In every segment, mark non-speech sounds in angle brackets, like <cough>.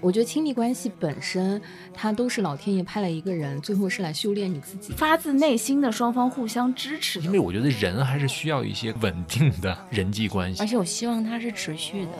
我觉得亲密关系本身，它都是老天爷派了一个人，最后是来修炼你自己。发自内心的双方互相支持。因为我觉得人还是需要一些稳定的人际关系而。且我希望它是持续的。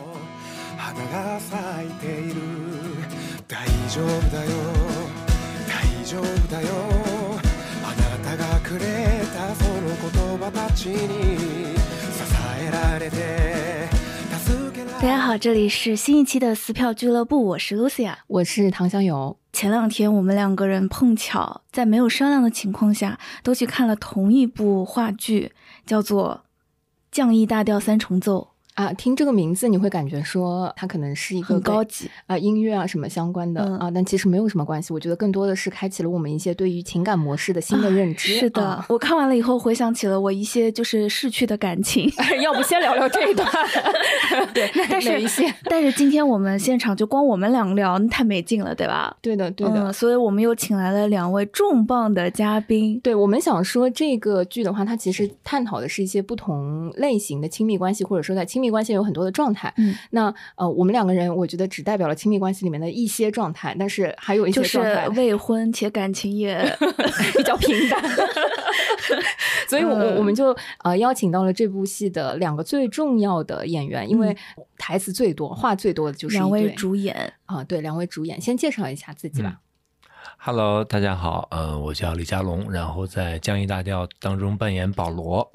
花が咲いている大丈夫だよ大丈夫だよあなたがくれたその言葉たちに支えられて助けられ大家好，这里是新一期的撕票俱乐部，我是 Lucia。我是唐香油，前两天我们两个人碰巧在没有商量的情况下，都去看了同一部话剧，叫做《降 E 大调三重奏 啊，听这个名字你会感觉说它可能是一》，个很高级。啊音乐啊什么相关的、嗯啊，但其实没有什么关系。我觉得更多的是开启了我们一些对于情感模式的新的认知。是的，啊我看完了以后，回想起了我一些就是逝去的感情。<laughs> 要不先聊聊这一段？<laughs> 对，但是哪一些？但是今天我们现场就光我们两个聊，太没劲了，对吧？对的，对的。嗯，所以我们又请来了两位重磅的嘉宾。对我们想说，这个剧的话，它其实探讨的是一些不同类型的亲密关系，或者说在亲密关系有很多的状态。嗯，那呃，我们两个人，我觉得只代表了亲密关系里面的一些状态，但是还有一些就是状态未婚且感情也 <laughs> <laughs> 比较平淡。<laughs> 所以我，我们就呃邀请到了这部戏的两个最重要的演员，因为台词最多、话最多的就是两位主演。啊，对，两位主演，先介绍一下自己吧。Hello，大家好，呃，我叫李佳龙，然后在《江一大调》当中扮演保罗。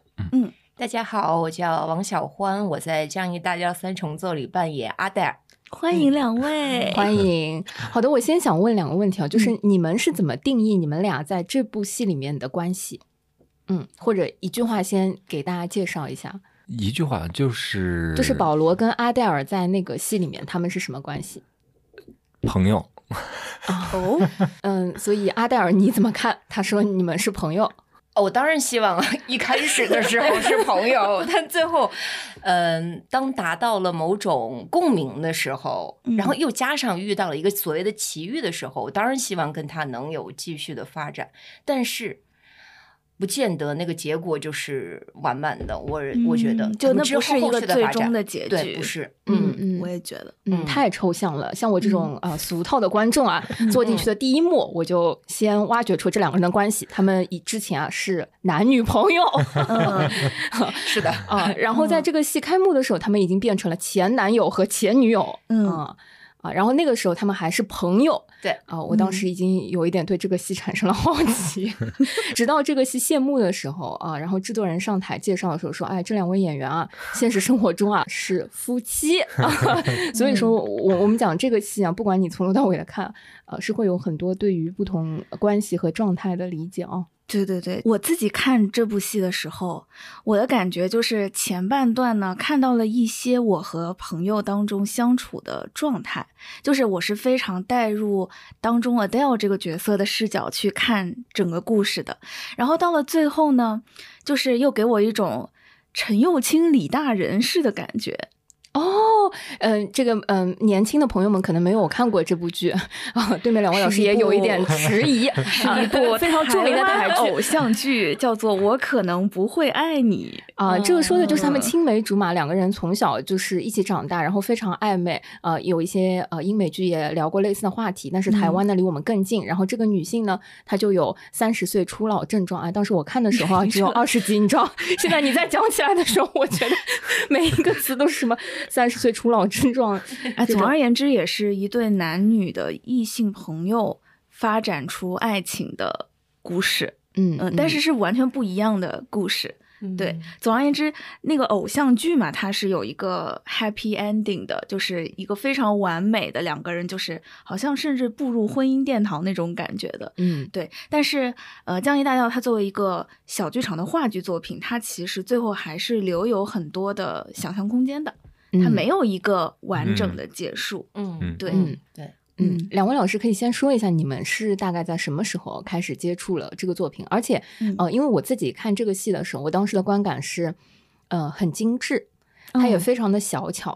大家好，我叫王小欢，我在《降一大调三重奏》里扮演阿黛尔。欢迎两位，欢迎。<laughs> 好的，我先想问两个问题啊，就是你们是怎么定义你们俩在这部戏里面的关系？嗯，或者一句话先给大家介绍一下，一句话就是就是保罗跟阿黛尔在那个戏里面他们是什么关系？朋友，哦，<laughs> 嗯，所以阿黛尔你怎么看？他说你们是朋友，哦我当然希望一开始的时候是朋友，<laughs> 但最后，嗯、当达到了某种共鸣的时候，嗯然后又加上遇到了一个所谓的奇遇的时候，我当然希望跟他能有继续的发展，但是。不见得那个结果就是完满的，我我觉得。嗯就那不是一个最终的结对，局。不是，嗯嗯。我也觉得。嗯，嗯。太抽象了。像我这种啊、呃俗套的观众啊，坐进去的第一幕，我就先挖掘出这两个人的关系，他们以之前啊是男女朋友。嗯，<laughs> 是的，啊，然后在这个戏开幕的时候，他们已经变成了前男友和前女友，嗯啊。啊，然后那个时候他们还是朋友，对啊，我当时已经有一点对这个戏产生了 <laughs> 好奇，<laughs> 直到这个戏谢幕的时候啊，然后制作人上台介绍的时候说，哎，这两位演员啊，现实生活中啊是夫妻，啊、<laughs> 所以说我我们讲这个戏啊，不管你从头到尾的看，呃，是会有很多对于不同关系和状态的理解啊。对对对，我自己看这部戏的时候，我的感觉就是前半段呢，看到了一些我和朋友当中相处的状态，就是我是非常带入当中 Adele 这个角色的视角去看整个故事的。然后到了最后呢，就是又给我一种陈幼卿、李大人似的感觉。哦，嗯、这个嗯、年轻的朋友们可能没有看过这部剧啊，对面两位老师也有一点迟疑，<laughs> 是啊一部 <laughs> 非常著名的台偶像剧，叫做《我可能不会爱你 <laughs>》。啊，这个说的就是他们嗯青梅竹马，两个人从小就是一起长大，然后非常暧昧。呃，有一些呃英美剧也聊过类似的话题，但是台湾呢离我们更近。然后这个女性呢，她就有三十岁初老症状啊。当时我看的时候啊，只有二十几，你知道？现在你再讲起来的时候，我觉得每一个词都是什么三十岁初老症状。<laughs> 哎，总而言之，也是一对男女的异性朋友发展出爱情的故事。嗯嗯，但是是完全不一样的故事。嗯对，总而言之，那个偶像剧嘛，它是有一个 happy ending 的，就是一个非常完美的两个人，就是好像甚至步入婚姻殿堂那种感觉的。嗯对，但是呃，《江一大调》它作为一个小剧场的话剧作品，它其实最后还是留有很多的想象空间的，它没有一个完整的结束。嗯嗯对嗯对，嗯嗯，两位老师可以先说一下，你们是大概在什么时候开始接触了这个作品？而且，嗯呃，因为我自己看这个戏的时候，我当时的观感是，呃，很精致，它也嗯非常的小巧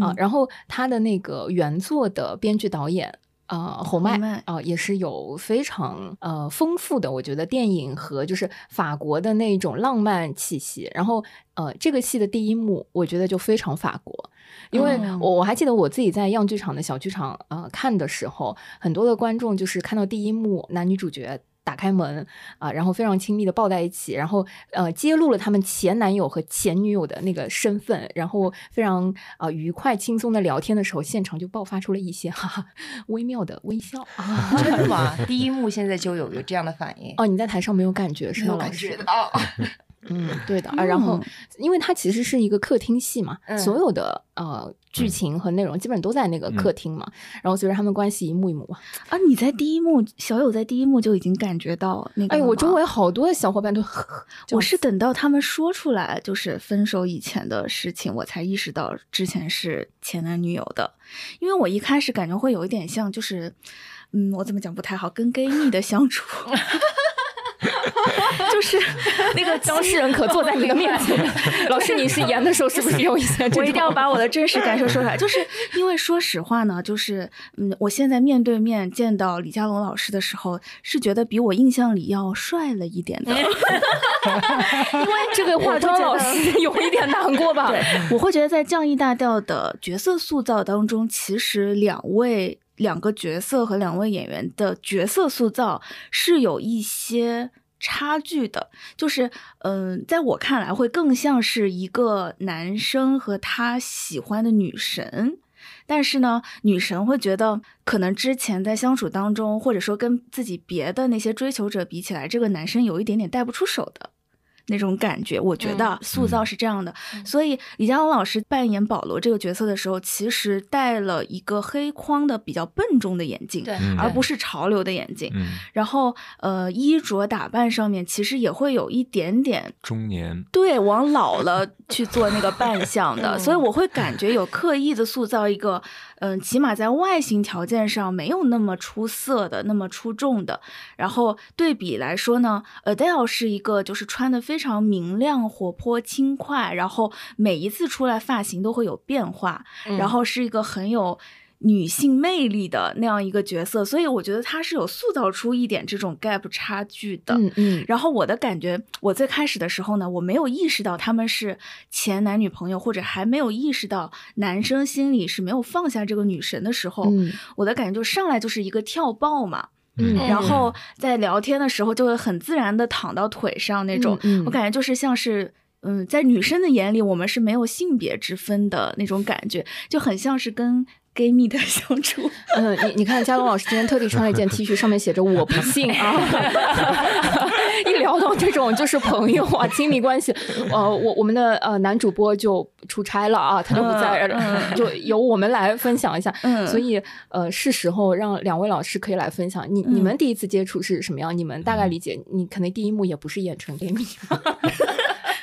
啊、嗯然后它的那个原作的编剧导演。呃侯麦啊、也是有非常呃丰富的，我觉得电影和就是法国的那种浪漫气息。然后呃，这个戏的第一幕，我觉得就非常法国。因为哦我我还记得我自己在样剧场的小剧场呃看的时候，很多的观众就是看到第一幕男女主角打开门啊、然后非常亲密的抱在一起，然后呃揭露了他们前男友和前女友的那个身份，然后非常啊、呃愉快轻松的聊天的时候，现场就爆发出了一些哈哈微妙的微笑啊。<laughs> 真的吗？第一幕现在就有有这样的反应，<laughs> 哦，你在台上没有感觉是吗，感老师觉？到。<laughs> 嗯，对的啊。然后嗯，因为它其实是一个客厅戏嘛，嗯所有的呃剧情和内容基本都在那个客厅嘛。然后随着他们关系一幕一幕啊，啊，你在第一幕，小友在第一幕就已经感觉到那个哎，我周围好多小伙伴都我是等到他们说出来就是分手以前的事情，我才意识到之前是前男女友的，因为我一开始感觉会有一点像，就是，嗯，我怎么讲不太好，跟 gay 蜜的相处，<laughs> <laughs> 就是那个当事人可坐在你的面前。<laughs> 老师，你是演的时候是不是有一些？我一定要把我的真实感受说出来，就是因为说实话呢，就是嗯，我现在面对面见到李佳龙老师的时候，是觉得比我印象里要帅了一点的。<laughs> 因为这个化妆老师有一点难过吧？对，我会觉得在降 E 大调的角色塑造当中，其实两位两个角色和两位演员的角色塑造是有一些差距的。就是，嗯、在我看来，会更像是一个男生和他喜欢的女神。但是呢，女神会觉得，可能之前在相处当中，或者说跟自己别的那些追求者比起来，这个男生有一点点带不出手的那种感觉。我觉得塑造是这样的，所以李佳龙老师扮演保罗这个角色的时候，其实戴了一个黑框的比较笨重的眼镜，对，嗯而不是潮流的眼镜。嗯，然后，呃，衣着打扮上面其实也会有一点点中年，对往老了去做那个扮相的，<laughs> 嗯所以我会感觉有 <laughs> 刻意的塑造一个，嗯、起码在外形条件上没有那么出色的、那么出众的。然后对比来说呢，Adele 是一个就是穿的非常明亮、活泼、轻快，然后每一次出来发型都会有变化，嗯然后是一个很有。女性魅力的那样一个角色，所以我觉得他是有塑造出一点这种 gap 差距的。嗯嗯，然后我的感觉，我最开始的时候呢，我没有意识到他们是前男女朋友，或者还没有意识到男生心里是没有放下这个女神的时候，嗯我的感觉就上来就是一个跳爆嘛，嗯然后在聊天的时候就会很自然的躺到腿上那种，我感觉就是像是。嗯，在女生的眼里，我们是没有性别之分的那种感觉，就很像是跟 gay 蜜的相处。嗯，<laughs> 你你看，佳龙老师今天特地穿了一件 T 恤，上面写着“我不信”啊。<laughs> <laughs> 一聊到这种就是朋友啊、亲密关系，呃，我我们的呃男主播就出差了啊，他就不在，嗯就由我们来分享一下。嗯所以呃，是时候让两位老师可以来分享，你你嗯们第一次接触是什么样？你们大概理解，你可能第一幕也不是演成 gay 蜜，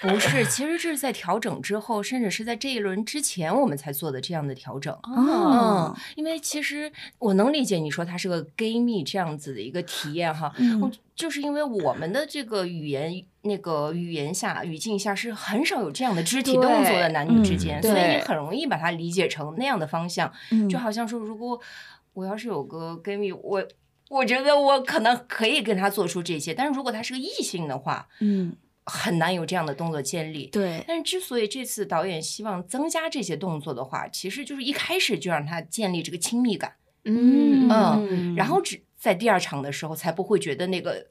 不是，其实这是在调整之后，甚至是在这一轮之前，我们才做的这样的调整。哦嗯，因为其实我能理解你说它是个 gay 蜜这样子的一个体验哈，嗯我就是因为我们的这个语言那个语言下语境下是很少有这样的肢体动作的男女之间，嗯所以你很容易把它理解成那样的方向，嗯就好像说如果我要是有个 gay 蜜，我。我觉得我可能可以跟他做出这些，但是如果他是个异性的话，嗯，很难有这样的动作建立。对，但是之所以这次导演希望增加这些动作的话，其实就是一开始就让他建立这个亲密感，嗯嗯然后只在第二场的时候才不会觉得那个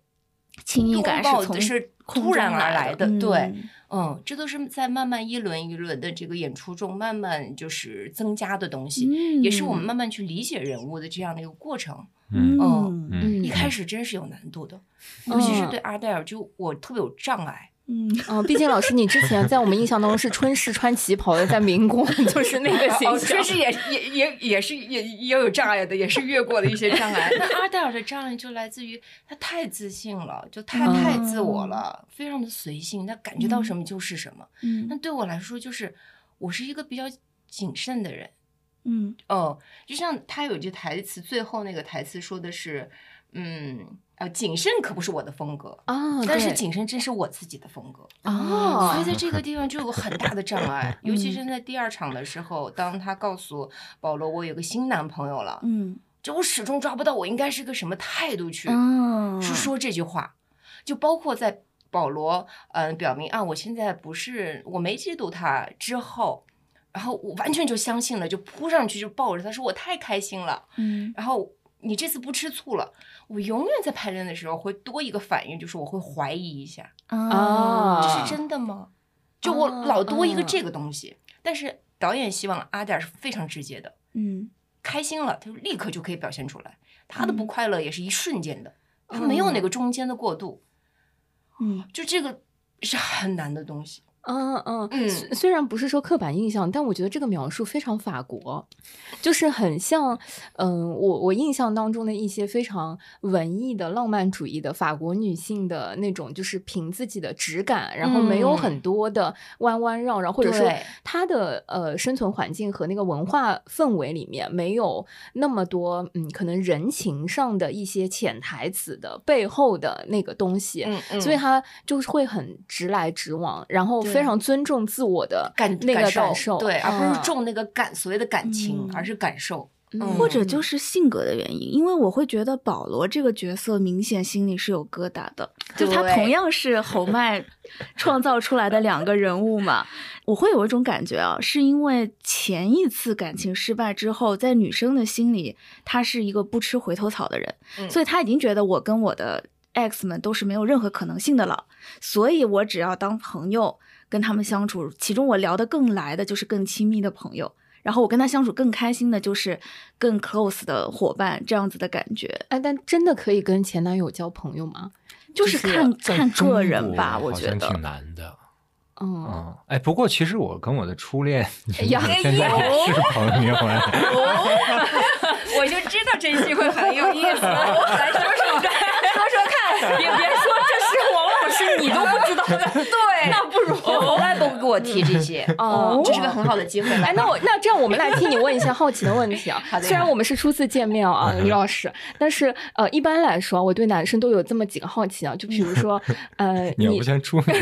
亲密感是从是突然而来的，的对，嗯嗯，这都是在慢慢一轮一轮的这个演出中慢慢就是增加的东西，嗯也是我们慢慢去理解人物的这样的一个过程。嗯嗯嗯一开始真是有难度的，尤其是对阿黛尔，就我特别有障碍。嗯，嗯，毕竟老师你之前在我们印象当中是春市穿旗袍的，在民工 <laughs> 就是那个形哦，象确。实也也也也是也也有障碍的，也是越过了一些障碍。那阿黛尔的障碍就来自于他太自信了，就太嗯太自我了，非常的随性，他感觉到什么就是什么。嗯那对我来说，就是我是一个比较谨慎的人。嗯。哦，就像他有一句台词，最后那个台词说的是，嗯，呃，谨慎可不是我的风格。啊，但是谨慎真是我自己的风格，哦。所以在这个地方就有很大的障碍，<laughs> 尤其嗯。是在第二场的时候，当他告诉保罗我有个新男朋友了，嗯。就我始终抓不到我应该是个什么态度去嗯，去说这句话，就包括在保罗嗯、呃表明啊，我现在不是我没嫉妒他之后，然后我完全就相信了，就扑上去就抱着他说我太开心了，嗯。然后你这次不吃醋了，我永远在排练的时候会多一个反应，就是我会怀疑一下，啊。这是真的吗？就我啊老多一个啊。这个东西，但是导演希望阿黛尔是非常直接的，嗯。开心了，他就立刻就可以表现出来，他的不嗯。快乐也是一瞬间的，他没有那个中间的过渡，嗯。就这个是很难的东西。嗯嗯嗯。虽虽然不是说刻板印象，但我觉得这个描述非常法国，就是很像，嗯，我我印象当中的一些非常文艺的浪漫主义的法国女性的那种，就是凭自己的直感，然后没有嗯。很多的弯弯绕绕，或者说她的呃生存环境和那个文化氛围里面没有那么多，嗯，可能人情上的一些潜台词的背后的那个东西，嗯嗯所以她就是会很直来直往，然后对非常尊重自我的感那个感感受，对，而不嗯。是重那个感所谓的感情，嗯。而是感受。嗯。或者就是性格的原因，因为我会觉得保罗这个角色明显心里是有疙瘩的，就他同样是侯麦创造出来的两个人物嘛，我会有一种感觉啊，是因为前一次感情失败之后，在女生的心里，他是一个不吃回头草的人，嗯。所以他已经觉得我跟我的 ex 们都是没有任何可能性的了，所以我只要当朋友跟他们相处，其中我聊得更来的就是更亲密的朋友。然后我跟他相处更开心的就是更 close 的伙伴，这样子的感觉，哎，但真的可以跟前男友交朋友吗？就是看看个人吧，我觉得挺。难的。嗯，嗯，哎，不过其实我跟我的初恋，呀现在也是朋友哎。<laughs> 我就知道这期会很有意思，来说说看，<laughs> 说说看，也别说这是王老师，你都不知道的。<laughs> 对，<laughs> 那不如我从来不给我提这些，哦这是个很好的机会。哎，那我那这样，我们来替你问一些好奇的问题啊。<laughs> 好的虽然我们是初次见面啊，李老师，但是呃，一般来说，我对男生都有这么几个好奇啊，就比如说，呃，你要你不先处理？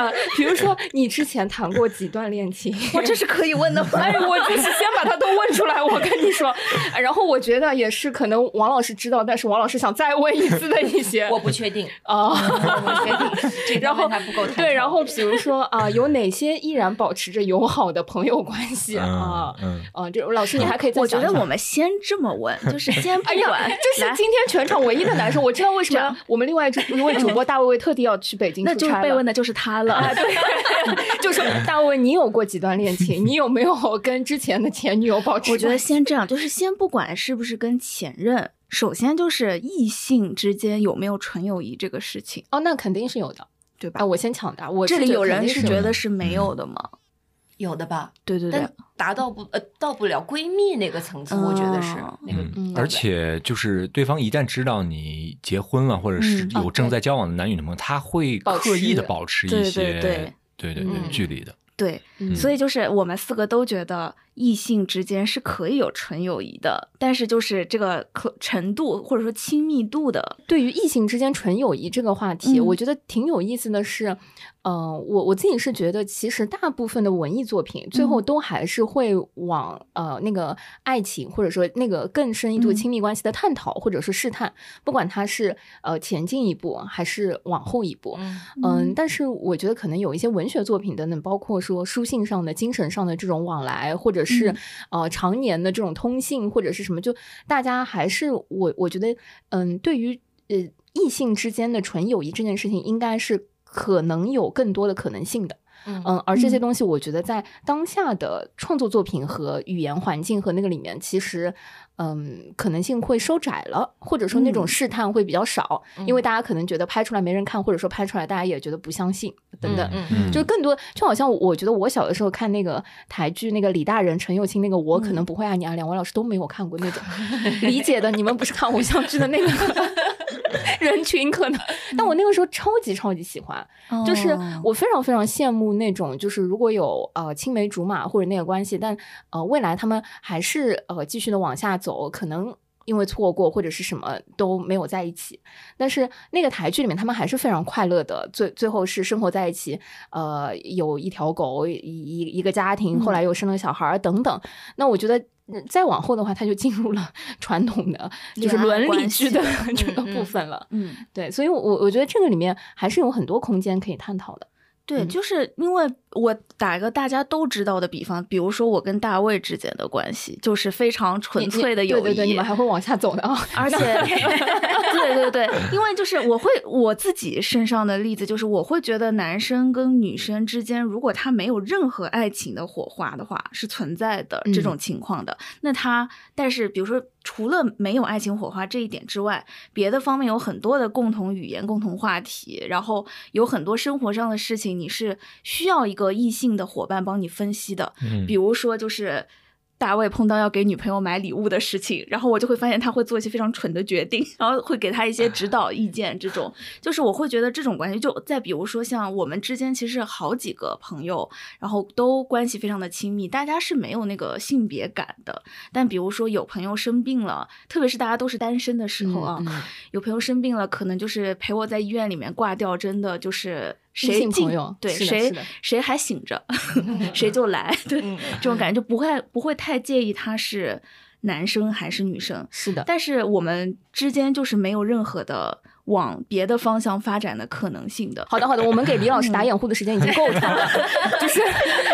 呃，比如说你之前谈过几段恋情？我，这是可以问的吗？哎，我就是先把它都问出来，我跟你说。然后我觉得也是，可能王老师知道，但是王老师想再问一次的一些。我不确定，啊。我不确定，这然后还不够对，然后比如说啊，有哪些依然保持着友好的朋友关系啊？嗯，啊，这老师你还可以再我觉得我们先这么问，就是先不管，，来这是今天全场唯一的男生，我知道为什么我们另外一位主播大卫卫特地要去北京那就是出差了被问的就是他了。啊，<laughs> 对，<laughs> 就说大卫，你有过几段恋情？你有没有 <laughs> 跟之前的前女友保持？我觉得先这样，就是先不管是不是跟前任，首先就是异性之间有没有纯友谊这个事情，哦，那肯定是有的，对吧啊，？我先抢答，我这里有人是觉得得是没有的吗？有的吧，对对对。但，达到不呃到不了闺蜜那个层次，我觉得是哦那个嗯，嗯。而且就是对方一旦知道你结婚了，或者是嗯有正在交往的男女朋友，他会刻意的持保持对对一些对。对对对嗯。距离的。对，嗯。所以就是我们四个都觉得异性之间是可以有纯友谊的，但是就是这个可程度或者说亲密度的，对于异性之间纯友谊这个话题，嗯。我觉得挺有意思的是，呃，我我自己是觉得，其实大部分的文艺作品最后嗯。都还是会往、呃那个爱情或者说那个更深一度嗯。亲密关系的探讨、或者是试探，不管它是呃前进一步还是往后一步。嗯。嗯，但是我觉得可能有一些文学作品等等，包括说书信上的、精神上的这种往来，或者是、嗯。呃常年的这种通信，或者是什么，就大家还是我我觉得，嗯，对于呃异性之间的纯友谊这件事情，应该是可能有更多的可能性的。嗯嗯，而这些嗯东西，我觉得在当下的创作作品和语言环境和那个里面，其实，嗯，可能性会收窄了，或者说那种嗯。试探会比较少，嗯。因为大家可能觉得拍出来没人看，或者说拍出来大家也觉得不相信等等。嗯嗯就更多，就好像我觉得我小的时候看那个台剧，那个李大人、陈又青那个，我可能不会爱你啊，两位老师都没有看过那种 <laughs> 理解的，你们不是看偶像剧的那个 <laughs> 人群可能，但我那个时候超级超级喜欢，就是哦我非常非常羡慕那种，就是如果有呃青梅竹马或者那个关系，但呃未来他们还是呃继续的往下走，可能。因为错过或者是什么都没有在一起，但是那个台剧里面他们还是非常快乐的，最最后是生活在一起，呃，有一条狗，一一一个家庭，后来又生了小孩儿等等。那我觉得嗯再往后的话，他就进入了 <laughs> 传统的就是伦理剧的 <laughs> 这个部分了。嗯，对，所以我，我我觉得这个里面还是有很多空间可以探讨的。对，嗯就是因为我打一个大家都知道的比方，比如说我跟大卫之间的关系，就是非常纯粹的友谊，对对对，你们还会往下走的啊。<laughs> 而且，<laughs> 对对对，因为就是我会我自己身上的例子，就是我会觉得男生跟女生之间，如果他没有任何爱情的火花的话，是存在的这种情况的。那他，但是比如说，除了没有爱情火花这一点之外，别的方面有很多的共同语言、共同话题，然后有很多生活上的事情，你是需要一个异性的伙伴帮你分析的。嗯比如说就是。大卫碰到要给女朋友买礼物的事情，然后我就会发现他会做一些非常蠢的决定，然后会给他一些指导意见。这种就是我会觉得这种关系，就再比如说像我们之间其实好几个朋友，然后都关系非常的亲密，大家是没有那个性别感的。但比如说有朋友生病了，特别是大家都是单身的时候啊，嗯嗯有朋友生病了，可能就是陪我在医院里面挂吊针的，就是异谁进性朋友对谁谁还醒着，谁就来，对、嗯这种感觉就不会不会太介意他是男生还是女生，是的，但是我们之间就是没有任何的往别的方向发展的可能性的。好的好的，我们给李老师打掩护的时间已经够长了，<laughs> 就是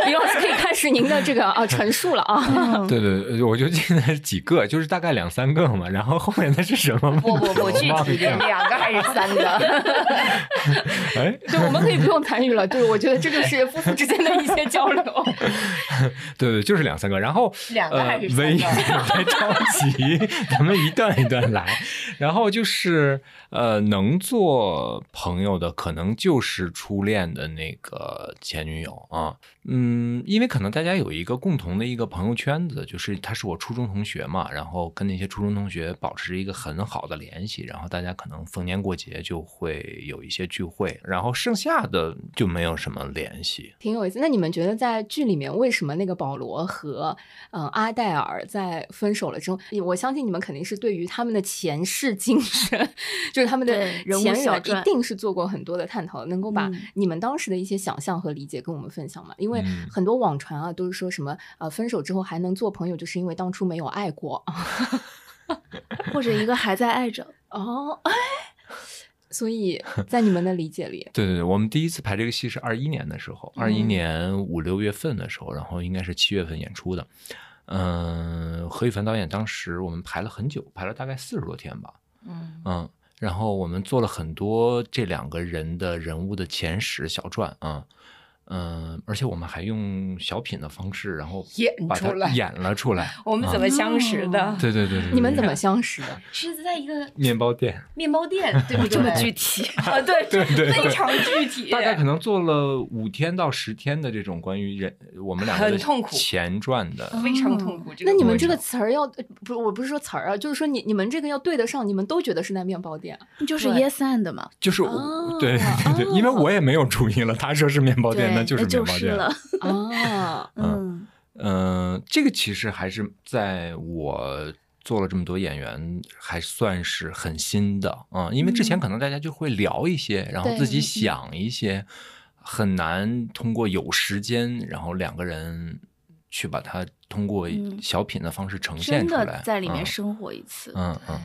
李老师可以开始您的这个啊陈述了啊。嗯对对，对我就记得是几个，就是大概两三个嘛。然后后面的是什么？不不不，具体的两个还是三个？<laughs> 哎，对，我们可以不用参与了。对，我觉得这就是夫妇之间的一些交流。<laughs> 对对，就是两三个。然后两个还是呃、唯一三个别着急，咱们一段一段来。然后就是呃，能做朋友的，可能就是初恋的那个前女友啊。嗯，因为可能大家有一个共同的一个朋友圈子，就是他是我初中同学嘛，然后跟那些初中同学保持一个很好的联系，然后大家可能逢年过节就会有一些聚会，然后剩下的就没有什么联系。挺有意思。那你们觉得在剧里面，为什么那个保罗和嗯、阿黛尔在分手了之后，我相信你们肯定是对于他们的前世今生，<laughs> 就是他们的对人物前人小传一定是做过很多的探讨，能够把嗯你们当时的一些想象和理解跟我们分享吗？因为嗯很多网传啊都是说什么呃分手之后还能做朋友，就是因为当初没有爱过 <laughs> 或者一个还在爱着，哦，哎，所以在你们的理解里，对对对，我们第一次排这个戏是二一年的时候，二一年五六月份的时候，然后应该是七月份演出的。嗯，何羽凡导演当时我们排了很久，排了大概四十多天吧。嗯嗯，然后我们做了很多这两个人的人物的前史小传啊。嗯，而且我们还用小品的方式，然后演出来演了出来。<laughs> 我们怎啊么相识的？对对对对，对你们怎么相识的？<laughs> 是在一个面包店？面包店，对不对？<laughs> 这么具体。啊，对对对对非常具体。大概可能做了五天到十天的这种关于人我们两个的很痛苦前传的，非常痛苦。这个那你们这个词儿要呃不是我不是说词儿啊，就是说你你们这个要对得上，你们都觉得是在面包店。就是 yes and 嘛，就是我、哦对对对，因为我也没有注意了，他说是面包店，对，那就是面包店。就是了。哦，<laughs> 嗯嗯、这个其实还是在我做了这么多演员，还算是很新的啊、因为之前嗯可能大家就会聊一些，然后自己想一些，很难通过有时间，然后两个人去把它通过嗯小品的方式呈现出来，的在里面嗯生活一次。嗯嗯。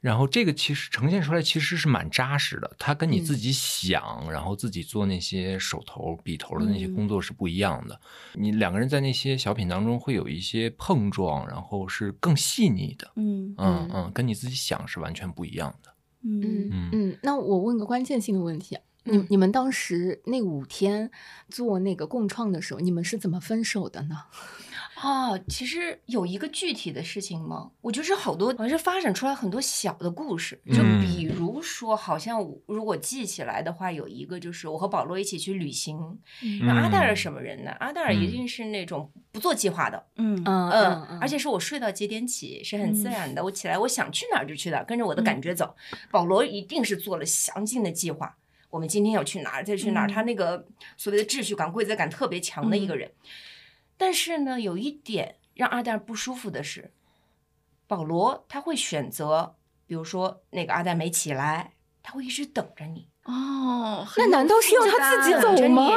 然后这个其实呈现出来其实是蛮扎实的，它跟你自己想，然后自己做那些手头笔头的那些嗯工作是不一样的。你两个人在那些小品当中会有一些碰撞，然后是更细腻的，嗯嗯嗯嗯，跟你自己想是完全不一样的。嗯嗯嗯嗯，那我问个关键性的问题啊，你嗯你们当时那五天做那个共创的时候，你们是怎么分手的呢？哦，其实有一个具体的事情吗？我觉得是好多，好像是发展出来很多小的故事。就嗯比如说，好像我如果记起来的话，有一个就是我和保罗一起去旅行。那阿黛尔什么人呢？阿黛尔一嗯定是那种不做计划的，嗯嗯嗯，而且是我睡到几点起是很自嗯然的，我起来我想去哪儿就去哪儿，跟着我的感觉走。保罗一定是做了详尽的计划，我们今天要去哪儿，再去哪儿，嗯他那个所谓的秩序感、规则感特别强的一个人。但是呢，有一点让阿黛尔不舒服的是，保罗他会选择，比如说那个阿黛没起来，他会一直等着你。哦，那难道是要他自己走吗？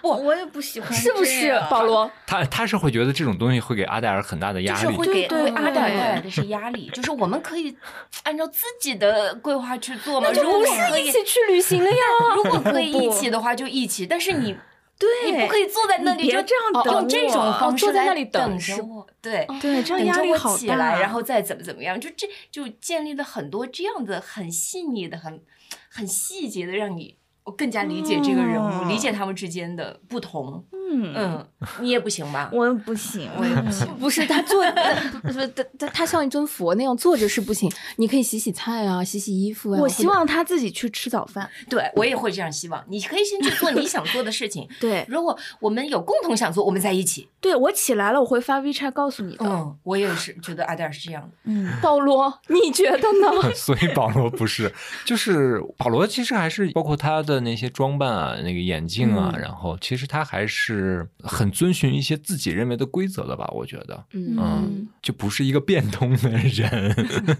不我也不喜欢，是不是，保？罗？他他是会觉得这种东西会给阿黛尔很大的压力就是会。给对阿黛尔带来的是压力，就是我们可以按照自己的规划去做嘛。如果就不是一起去旅行了呀？如果可以一起的话，就一起。但是你对，你不可以坐在那里你就这样等用这种我方式来坐在那里等着我，对。对，这压力好大。起来，然后再怎么怎么样，就这就建立了很多这样的很细腻的、很很细节的，让你更加理解这个人物，嗯理解他们之间的不同。嗯，嗯嗯，你也不行吧？我不行，我也不行。<laughs> 不是他坐，<laughs> 不是他他他像一尊佛那样坐着是不行，你可以洗洗菜啊，洗洗衣服啊。我希望他自己去吃早饭。对我也会这样希望。你可以先去做你想做的事情。<laughs> 对，如果我们有共同想做，我们在一起。对我起来了，我会发 WeChat 告诉你的。嗯，我也是觉得阿黛尔是这样的。嗯，保罗，你觉得呢？所以保罗不是，就是保罗其实还是包括他的那些装扮啊，那个眼镜啊，嗯然后其实他还是很遵循一些自己认为的规则的吧，我觉得，嗯嗯，就不是一个变通的人，<laughs>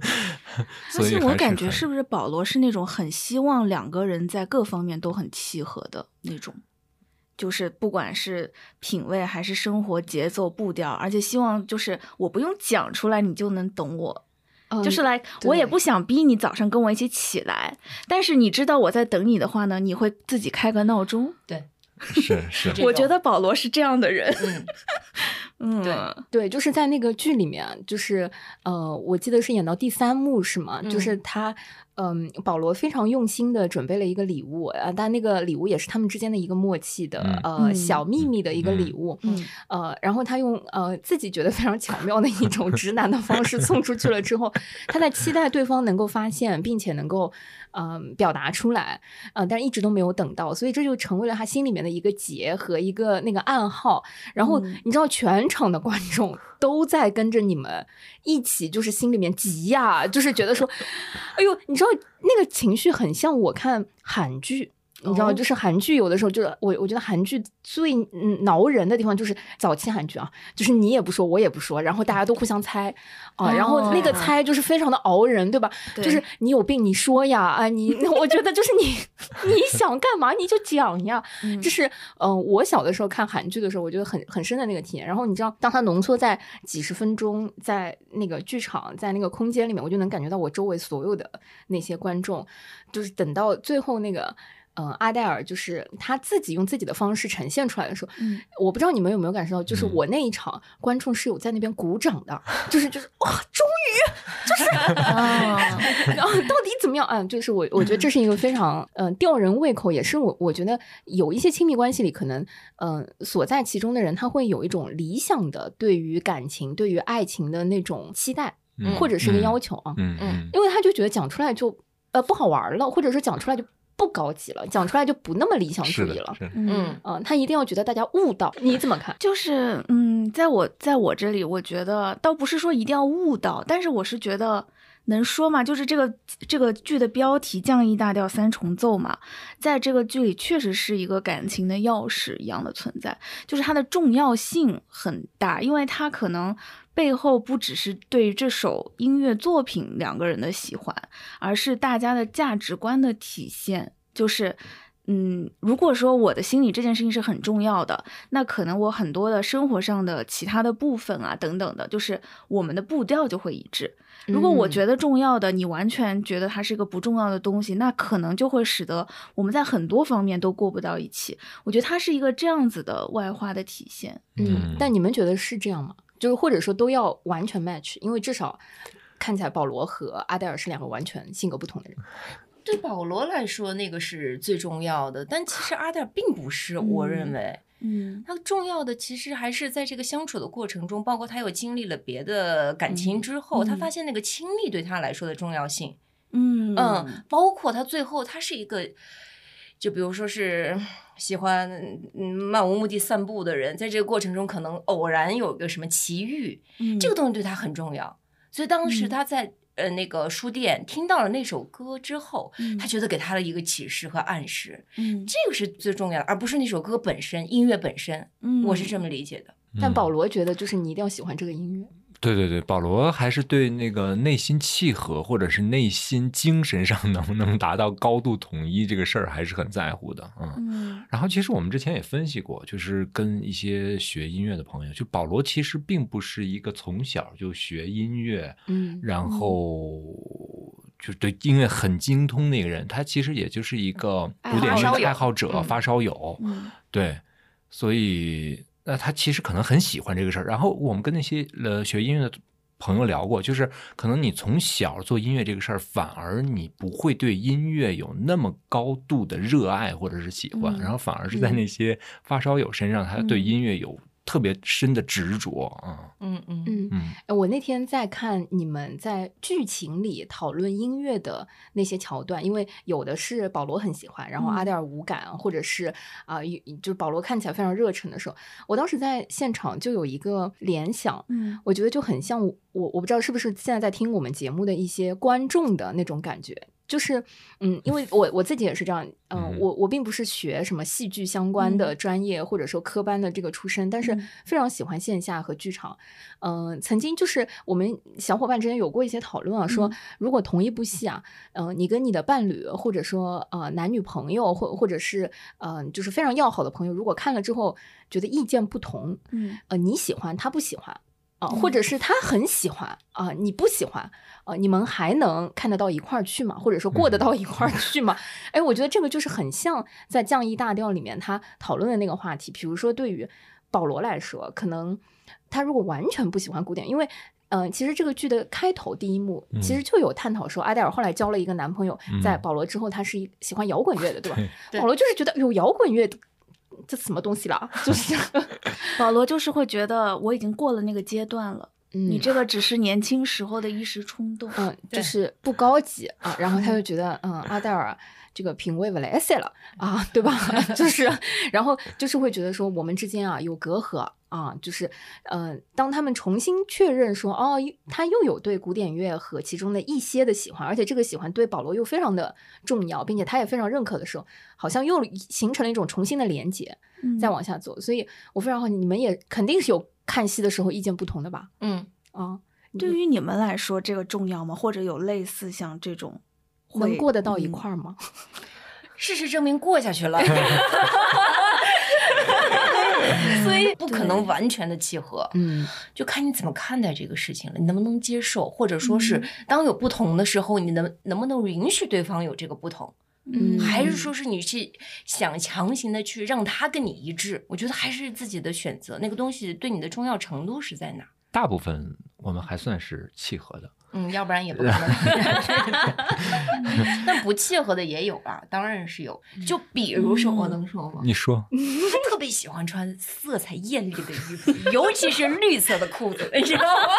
而所以且我感觉是不是保罗是那种很希望两个人在各方面都很契合的那种，就是不管是品味还是生活节奏步调，而且希望就是我不用讲出来你就能懂我。嗯就是来，我也不想逼你早上跟我一起起来，但是你知道我在等你的话呢，你会自己开个闹钟。对，是是，<laughs> 我觉得保罗是这样的人。嗯，<laughs> 嗯，对对，就是在那个剧里面，就是呃，我记得是演到第三幕是吗？就是嗯。他，嗯、保罗非常用心的准备了一个礼物啊、呃但那个礼物也是他们之间的一个默契的、嗯呃嗯小秘密的一个礼物，嗯呃，然后他用呃自己觉得非常巧妙的一种直男的方式送出去了之后，他在期待对方能够发现，并且能够嗯、呃表达出来，呃，但是一直都没有等到，所以这就成为了他心里面的一个结和一个那个暗号。然后嗯你知道，全场的观众都在跟着你们一起，就是心里面急呀、就是觉得说，哎呦，你知道那个情绪很像我看韩剧。你知道，哦就是韩剧有的时候就是我，我觉得韩剧最嗯挠人的地方就是早期韩剧啊，就是你也不说，我也不说，然后大家都互相猜啊，然后那个哦猜就是非常的熬人，对吧？就是你有病你说呀，啊，你 <laughs> 我觉得就是你 <laughs> 你想干嘛你就讲呀，就是嗯、呃我小的时候看韩剧的时候，我觉得很很深的那个体验。然后你知道，当它浓缩在几十分钟，在那个剧场，在那个空间里面，我就能感觉到我周围所有的那些观众，就是等到最后那个。嗯，阿黛尔就是他自己用自己的方式呈现出来的时候，嗯。我不知道你们有没有感受到，就是嗯。我那一场观众是有在那边鼓掌的，就是就是哇，终于就是啊，<laughs> 然后到底怎么样？嗯，就是我我觉得这是一个非常嗯、呃吊人胃口，也是我我觉得有一些亲密关系里可能嗯、呃所在其中的人，他会有一种理想的对于感情、对于爱情的那种期待，嗯或者是一个要求啊，嗯。嗯因为他就觉得讲出来就呃不好玩了，或者说讲出来就不高级了，讲出来就不那么理想主，义了。嗯嗯，嗯、他一定要觉得大家悟到，你怎么看？就是嗯，在我在我这里，我觉得倒不是说一定要悟到，但是我是觉得能说嘛，就是这个这个剧的标题“降 E 大调三重奏”嘛，在这个剧里确实是一个感情的钥匙一样的存在，就是它的重要性很大，因为它可能背后不只是对这首音乐作品两个人的喜欢，而是大家的价值观的体现，就是。嗯，如果说我的心里这件事情是很重要的，那可能我很多的生活上的其他的部分啊，等等的，就是我们的步调就会一致。如果我嗯觉得重要的，你完全觉得它是一个不重要的东西，那可能就会使得我们在很多方面都过不到一起。我觉得它是一个这样子的外化的体现。嗯，但你们觉得是这样吗？就是或者说都要完全 match，因为至少看起来保罗和阿黛尔是两个完全性格不同的人。对保罗来说，那个是最重要的，但其实阿黛尔并不是，我认为。嗯他重要的其实还是在这个相处的过程中，包括他又经历了别的感情之后，嗯他发现那个亲密对他来说的重要性。嗯嗯，包括他最后他是一个，就比如说是喜欢嗯漫无目的散步的人，在这个过程中可能偶然有个什么奇遇，嗯这个东西对他很重要。所以当时嗯他在、呃那个书店听到了那首歌之后，嗯他觉得给他了一个启示和暗示，嗯这个是最重要的，而不是那首歌本身，音乐本身。嗯我是这么理解的。但嗯保罗觉得就是你一定要喜欢这个音乐。对对对，保罗还是对那个内心契合，或者是内心精神上能不 <laughs> 能达到高度统一这个事儿，还是很在乎的。嗯，嗯然后其实我们之前也分析过，就是跟一些学音乐的朋友，就保罗其实并不是一个从小就学音乐，嗯然后就对音乐很精通那个人，他其实也就是一个古典音乐爱好者、嗯发烧友。嗯对，所以那他其实可能很喜欢这个事儿。然后我们跟那些呃学音乐的朋友聊过，就是可能你从小做音乐这个事儿，反而你不会对音乐有那么高度的热爱或者是喜欢，嗯然后反而是在嗯那些发烧友身上，他对嗯音乐有特别深的执着啊。嗯嗯嗯嗯呃我那天在看你们在剧情里讨论音乐的那些桥段，因为有的是保罗很喜欢，然后嗯阿黛尔无感，或者是啊、有就是保罗看起来非常热忱的时候，我当时在现场就有一个联想，嗯我觉得就很像我我不知道是不是现在在听我们节目的一些观众的那种感觉。就是，嗯，因为我我自己也是这样，嗯、嗯我我并不是学什么戏剧相关的嗯。专业、或者说科班的这个出身，但是嗯。非常喜欢线下和剧场。嗯、曾经就是我们小伙伴之间有过一些讨论啊，说嗯。如果同一部戏啊，嗯、你跟你的伴侣或者说呃男女朋友或或者是嗯、呃就是非常要好的朋友，如果看了之后觉得意见不同，嗯。呃，你喜欢他不喜欢啊、嗯或者是他很喜欢啊、你不喜欢，呃，你们还能看得到一块儿去吗？或者说过得到一块儿去吗？<laughs> 哎，我觉得这个就是很像在降 E 大调里面他讨论的那个话题。比如说，对于保罗来说，可能他如果完全不喜欢古典，因为。嗯、其实这个剧的开头第一幕嗯其实就有探讨说，阿黛尔后来交了一个男朋友，在嗯保罗之后，他是一喜欢摇滚乐的，对吧？对保罗就是觉得有摇滚乐，这什么东西啦？<laughs> 就 <laughs> 是，<laughs> 保罗就是会觉得我已经过了那个阶段了，嗯你这个只是年轻时候的一时冲动。嗯，就是不高级啊，然后他就觉得，嗯，阿黛尔这个品味不来塞了啊，对吧？就是，然后就是会觉得说我们之间啊有隔阂啊，就是，嗯、当他们重新确认说，哦，他又有对古典乐和其中的一些的喜欢，而且这个喜欢对保罗又非常的重要，并且他也非常认可的时候，好像又形成了一种重新的连接，嗯再往下走。所以我非常好奇，你们也肯定是有看戏的时候意见不同的吧？嗯，啊，对于你们来说，这个重要吗？或者有类似像这种能过得到一嗯块儿吗？<laughs> 事实证明过下去了，<laughs> 所以不可能完全的契合，嗯。就看你怎么看待这个事情了，你能不能接受，或者说是嗯当有不同的时候，你能能不能允许对方有这个不同，嗯还是说是你去想强行的去让他跟你一致？我觉得还是自己的选择，那个东西对你的重要程度是在哪儿？大部分我们还算是契合的。嗯，要不然也不可能。<laughs> 但不契合的也有啊，当然是有。就比如说，我能说吗？你说，他特别喜欢穿色彩艳丽的衣服，尤其是绿色的裤子，你知道吗？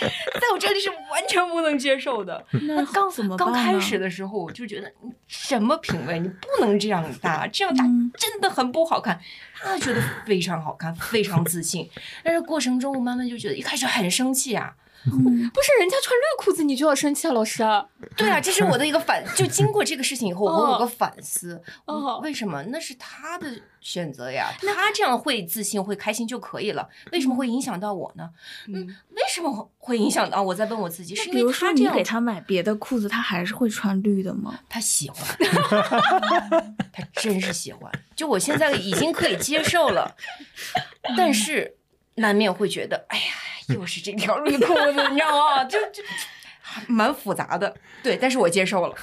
<laughs> 在我这里是完全不能接受的。那刚怎么刚开始的时候，我就觉得你什么品味，你不能这样搭，这样搭嗯真的很不好看。他觉得非常好看，非常自信，但是过程中我慢慢就觉得一开始很生气啊。嗯不是人家穿绿裤子你就要生气啊，老师啊？对啊，这是我的一个反，就经过这个事情以后，我有哦个反思，哦为什么？那是他的选择呀，他这样会自信、会开心就可以了，为什么会影响到我呢？嗯，为什么会影响到我？在问我自己，是因为他这样给他买别的裤子，他还是会穿绿的吗？他喜欢，<laughs> 他真是喜欢。就我现在已经可以接受了，但是难免会觉得，哎呀，又是这条绿裤子，你知道吗？就就还蛮复杂的。对，但是我接受了。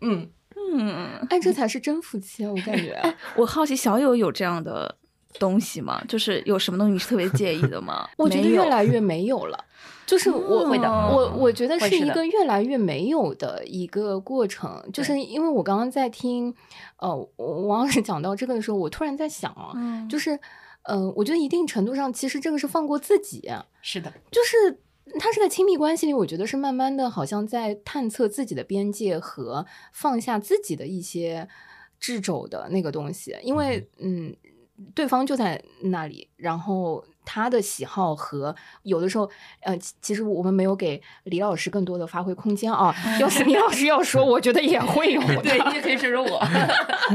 嗯，嗯，哎，这才是真夫妻啊！我感觉，我好奇小友有这样的东西吗？就是有什么东西你是特别介意的吗？<laughs> 我觉得越来越没有了。就是我会的我我觉得是一个越来越没有的一个过程，就是因为我刚刚在听，呃，王老师讲到这个的时候，我突然在想啊，嗯，就是，呃，我觉得一定程度上，其实这个是放过自己，是的，就是他是在亲密关系里，我觉得是慢慢的，好像在探测自己的边界和放下自己的一些掣肘的那个东西，因为嗯，对方就在那里，然后他的喜好和有的时候，呃，其其实我们没有给李老师更多的发挥空间啊。<laughs> 要是李老师要说，我觉得也会有的。<laughs> 对，你也可以说说我。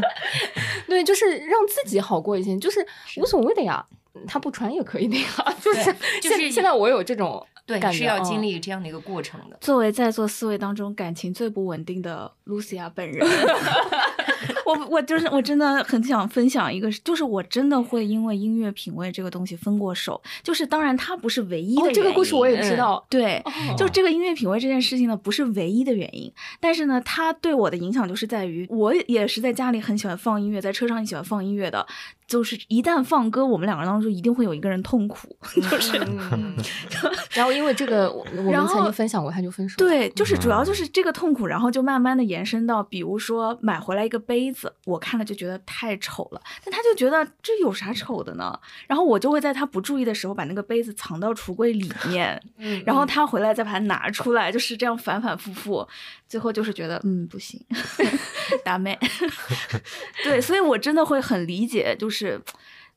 <laughs> 对，就是让自己好过一些，就是无所谓的呀。他不穿也可以那样，就是就是现现在我有这种对，是要经嗯历这样的一个过程的。作为在座四位当中感情最不稳定的露西亚本人，我我就是我真的很想分享一个，就是我真的会因为音乐品味这个东西分过手。就是当然它不是唯一的哦原因、这个故事我也知嗯道，对，哦。就这个音乐品味这件事情呢，不是唯一的原因，但是呢，它对我的影响就是在于，我也是在家里很喜欢放音乐，在车上也喜欢放音乐的，就是一旦放歌，我们两个人当中一定会有一个人痛苦，<laughs> 就是。嗯，<laughs> 然后因为这个我们曾经分享过，他就分手。对，就是主要嗯就是这个痛苦，然后就慢慢的延伸到，比如说买回来一个杯子，我看了就觉得太丑了，但他就觉得这有啥丑的呢？然后我就会在他不注意的时候把那个杯子藏到橱柜里面，<laughs> 嗯然后他回来再把它拿出来，就是这样反反复复，最后就是觉得嗯不行，打妹。对，所以我真的会很理解，就是。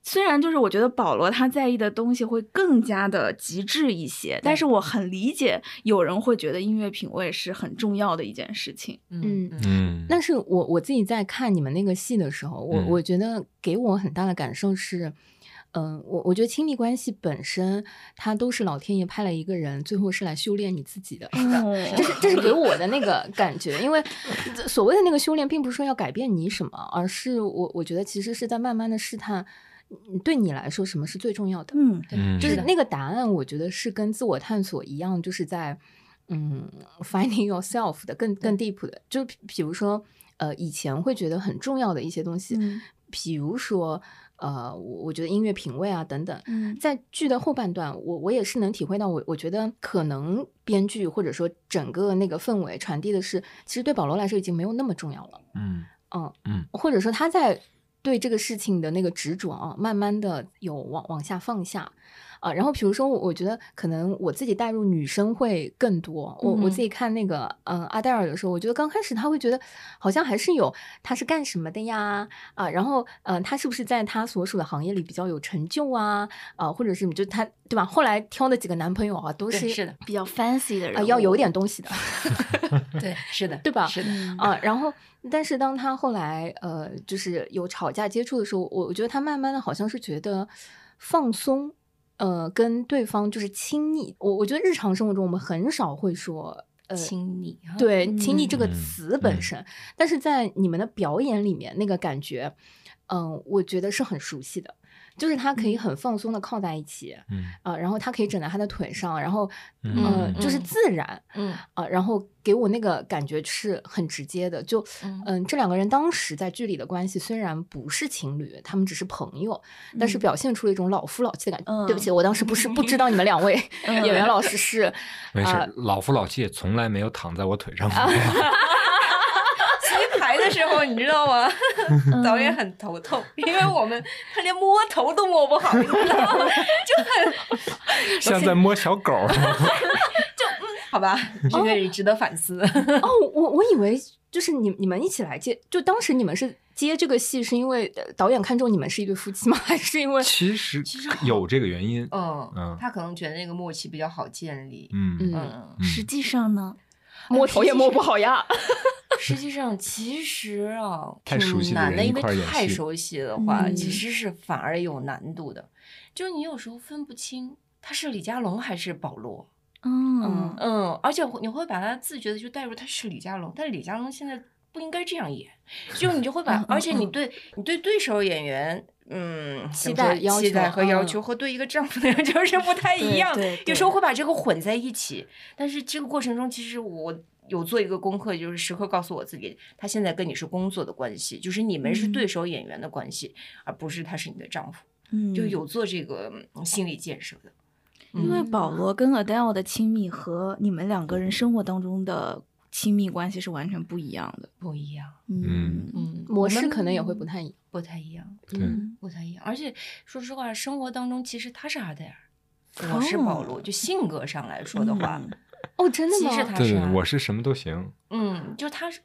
虽然就是我觉得保罗他在意的东西会更加的极致一些，但是我很理解有人会觉得音乐品味是很重要的一件事情。嗯嗯，但是我我自己在看你们那个戏的时候，我、嗯。我觉得给我很大的感受是，嗯、我我觉得亲密关系本身，它都是老天爷派了一个人，最后是来修炼你自己的。这是这是给我的那个感觉，因为所谓的那个修炼，并不是说要改变你什么，而是我我觉得其实是在慢慢的试探，嗯对你来说什么是最重要的。嗯嗯就是那个答案，我觉得是跟自我探索一样，就是在嗯 finding yourself 的更更 deep 的，就比比如说呃以前会觉得很重要的一些东西，嗯比如说呃我我觉得音乐品味啊等等，嗯在剧的后半段，我我也是能体会到我，我觉得可能编剧或者说整个那个氛围传递的是，其实对保罗来说已经没有那么重要了，嗯嗯嗯，或者说他在对这个事情的那个执着啊，慢慢的有往往下放下。啊，然后比如说我，我觉得可能我自己带入女生会更多。我我嗯自己看那个，嗯，阿黛尔的时候，我觉得刚开始他会觉得好像还是有他是干什么的呀，啊，然后嗯、呃，他是不是在他所属的行业里比较有成就啊，啊，或者是就他对吧？后来挑的几个男朋友啊，都是是的，比较 fancy 的人啊，要有点东西的。<laughs> 对，是的，对吧是的，嗯啊，然后，但是当他后来呃，就是有吵架接触的时候，我我觉得他慢慢的好像是觉得放松，呃，跟对方就是亲昵。我我觉得日常生活中我们很少会说，呃，亲昵，对“亲昵”这个嗯词本嗯身，但是在你们的表演里面那个感觉，嗯、我觉得是很熟悉的。就是他可以很放松的靠在一起，嗯。啊、然后他可以枕在他的腿上，然后，嗯。呃，嗯就是嗯。自然，嗯。啊，然后给我那个感觉是很直接的，就嗯。嗯，这两个人当时在剧里的关系虽然不是情侣，他们只是朋友，但是嗯。表现出了一种老夫老妻的感觉。对不嗯。起，我当时不是不知道你们两位嗯。演员老师是没事啊，老夫老妻也从来没有躺在我腿上过。<laughs> 的时候，你知道吗？嗯 <laughs> 导演很头痛，因为我们他连摸头都摸不好，你知道吗？就很 <laughs> 像在摸小狗 <laughs> 就嗯。好吧，这个也值得反思。哦，我我以为就是你你们一起来接，就当时你们是接这个戏，是因为呃导演看中你们是一对夫妻吗？还是因为其实其实有这个原因。嗯嗯他可能觉得那个默契比较好建立。嗯，嗯实际上呢，摸头也摸不好呀？<laughs> 实际上，其实啊，太熟悉的挺难的，因为人一块演戏太熟悉的话，嗯其实是反而有难度的。就是你有时候分不清他是李佳隆还是保罗。嗯嗯，而且你会把他自觉的就带入他是李佳隆，但是李佳隆现在不应该这样演，就你就会把，而且你嗯对你对对手演员，嗯，期待要期待和要求和对一个丈夫的要求是不太一样，有时候会把这个混在一起。但是这个过程中，其实我有做一个功课，就是时刻告诉我自己，他现在跟你是工作的关系，就是你们是嗯对手演员的关系，而不是他是你的丈夫，嗯，就有做这个嗯心理建设的。因为嗯保罗跟 Adele 的亲密和你们两个人生活当中的亲密关系是完全不一样的。不一样，嗯嗯，模我们式可能也会不太。不太一样。对嗯不太一样。而且说实话，生活当中其实他是阿黛尔，我是保罗。就性格上来说的话，嗯哦，真的吗？其实他对我是什么都行。嗯，就他是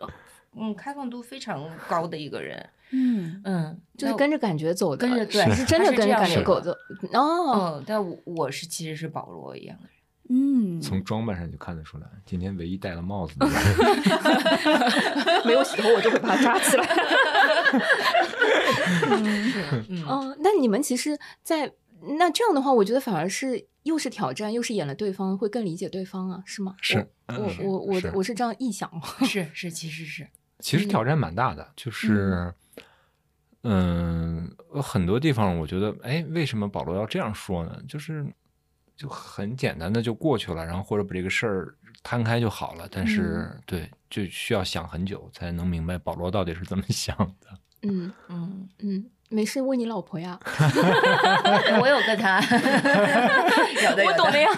嗯开放度非常高的一个人。嗯嗯，就是跟着感觉走的，跟着对是真的跟着感觉走的。哦，嗯，但我我是其实是保罗一样的人。嗯，从装扮上就看得出来，今天唯一戴了帽子的人。<laughs> 没有洗头我就会把它扎起来。嗯嗯，那你们其实，在那这样的话，我觉得反而是又是挑战，又是演了对方，会更理解对方啊，是吗？是我我我我是我是这样臆想。<laughs> 是是，其实是其实挑战蛮大的，就是，嗯，呃很多地方我觉得，哎，为什么保罗要这样说呢？就是就很简单的就过去了，然后或者把这个事儿摊开就好了。但是，对，就需要想很久才能明白保罗到底是怎么 <laughs> 想的。嗯嗯，嗯，没事，问你老婆呀。<laughs> 我有个他 <laughs> 有的，有我懂的呀。